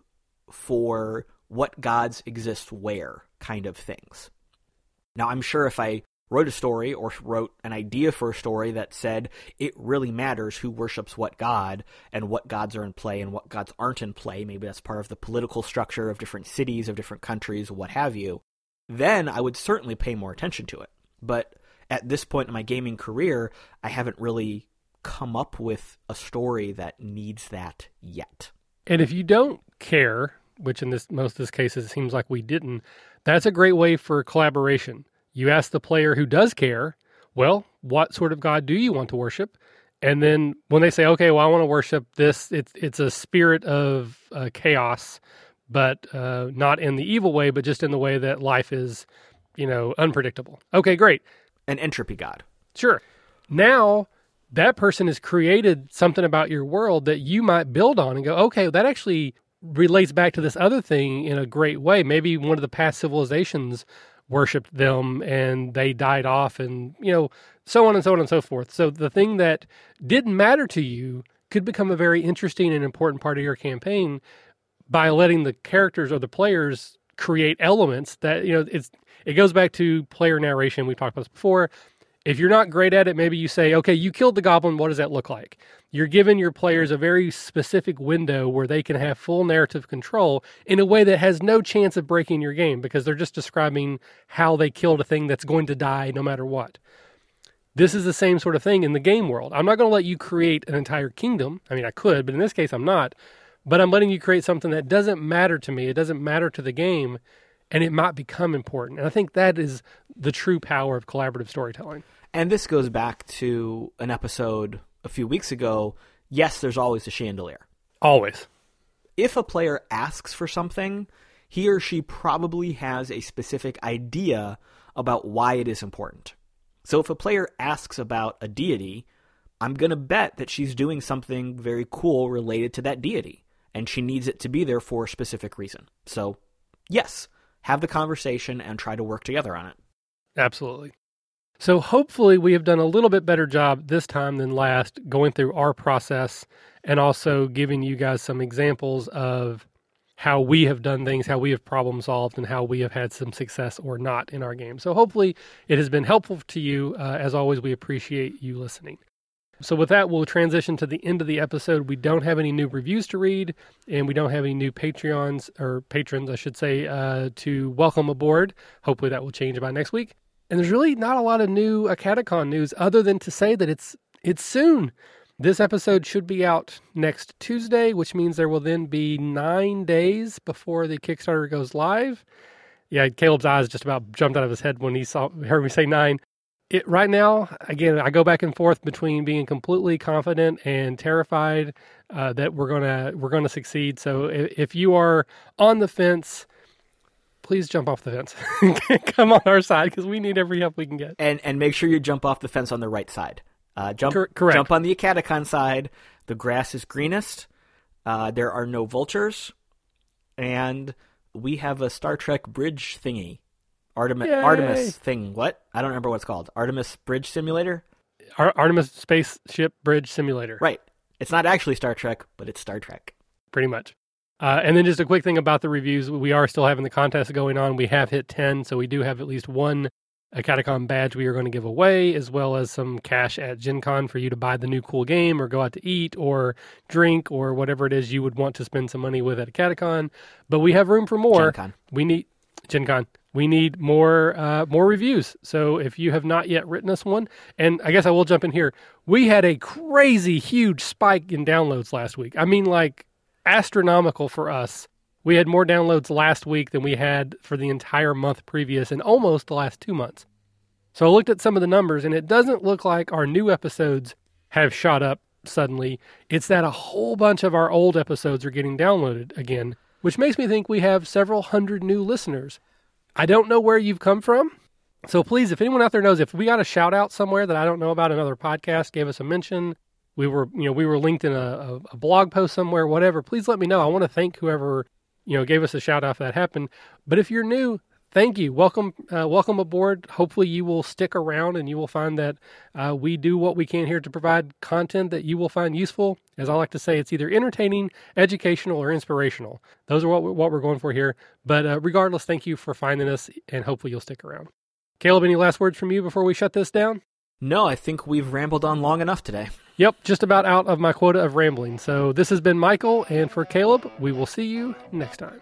for what gods exist where kind of things. Now, I'm sure if I wrote a story or wrote an idea for a story that said it really matters who worships what god and what gods are in play and what gods aren't in play, maybe that's part of the political structure of different cities, of different countries, what have you, then I would certainly pay more attention to it. But at this point in my gaming career, I haven't really come up with a story that needs that yet. And if you don't care, which in this most of this cases it seems like we didn't, that's a great way for collaboration. You ask the player who does care, well, what sort of god do you want to worship? And then when they say, okay, well, I want to worship this, it's it's a spirit of uh, chaos, but uh, not in the evil way, but just in the way that life is, you know, unpredictable. Okay, great an entropy god. Sure. Now that person has created something about your world that you might build on and go, okay, that actually relates back to this other thing in a great way. Maybe one of the past civilizations worshipped them and they died off and, you know, so on and so on and so forth. So the thing that didn't matter to you could become a very interesting and important part of your campaign by letting the characters or the players create elements that, you know, it's it goes back to player narration. We talked about this before. If you're not great at it, maybe you say, okay, you killed the goblin. What does that look like? You're giving your players a very specific window where they can have full narrative control in a way that has no chance of breaking your game because they're just describing how they killed a thing that's going to die no matter what. This is the same sort of thing in the game world. I'm not going to let you create an entire kingdom. I mean, I could, but in this case, I'm not. But I'm letting you create something that doesn't matter to me. It doesn't matter to the game and it might become important. And I think that is the true power of collaborative storytelling. And this goes back to an episode a few weeks ago. Yes, there's always a chandelier. Always. If a player asks for something, he or she probably has a specific idea about why it is important. So if a player asks about a deity, I'm going to bet that she's doing something very cool related to that deity, and she needs it to be there for a specific reason. So, yes, have the conversation and try to work together on it. Absolutely. So hopefully we have done a little bit better job this time than last going through our process and also giving you guys some examples of how we have done things, how we have problem solved, and how we have had some success or not in our game. So hopefully it has been helpful to you. Uh, as always, we appreciate you listening. So, with that, we'll transition to the end of the episode. We don't have any new reviews to read, and we don't have any new Patreons or patrons, I should say, uh, to welcome aboard. Hopefully, that will change by next week. And there's really not a lot of new Acadecon news other than to say that it's it's soon. This episode should be out next Tuesday, which means there will then be nine days before the Kickstarter goes live. Yeah, Caleb's eyes just about jumped out of his head when he saw heard me say nine it right now again i go back and forth between being completely confident and terrified uh, that we're gonna we're gonna succeed. So if, if, you are on the fence please jump off the fence. Come on our side because we need every help we can get. And and make sure you jump off the fence on the right side. Uh, jump Cor- correct. jump on the Acadecon side. The grass is greenest. Uh, there are no vultures. And we have a star trek bridge thingy Artemis Artemis thing. What? I don't remember what it's called. Artemis Bridge Simulator. Ar- Artemis Spaceship Bridge Simulator. Right. It's not actually Star Trek, but it's Star Trek. Pretty much. Uh, and then just a quick thing about the reviews. We are still having the contest going on. We have hit 10, so we do have at least one Acadecon badge we are going to give away, as well as some cash at Gen Con for you to buy the new cool game or go out to eat or drink or whatever it is you would want to spend some money with at Acadecon. But we have room for more. Gen Con. We need Gen Con. We need more uh, more reviews. So if you have not yet written us one, and I guess I will jump in here. We had a crazy huge spike in downloads last week. I mean, like astronomical for us. We had more downloads last week than we had for the entire month previous and almost the last two months. So I looked at some of the numbers, and it doesn't look like our new episodes have shot up suddenly. It's that a whole bunch of our old episodes are getting downloaded again, which makes me think we have several hundred new listeners. I don't know where you've come from. So please, if anyone out there knows, if we got a shout out somewhere that I don't know about, another podcast gave us a mention, we were, you know, we were linked in a, a, blog post somewhere, whatever. Please let me know. I want to thank whoever, you know, gave us a shout out if that happened. But if you're new, thank you. Welcome, uh, welcome aboard. Hopefully, you will stick around and you will find that uh, we do what we can here to provide content that you will find useful. As I like to say, it's either entertaining, educational, or inspirational. Those are what we, what we're going for here. But uh, regardless, thank you for finding us, and hopefully, you'll stick around. Caleb, any last words from you before we shut this down? No, I think we've rambled on long enough today. Yep, just about out of my quota of rambling. So this has been Michael, and for Caleb, we will see you next time.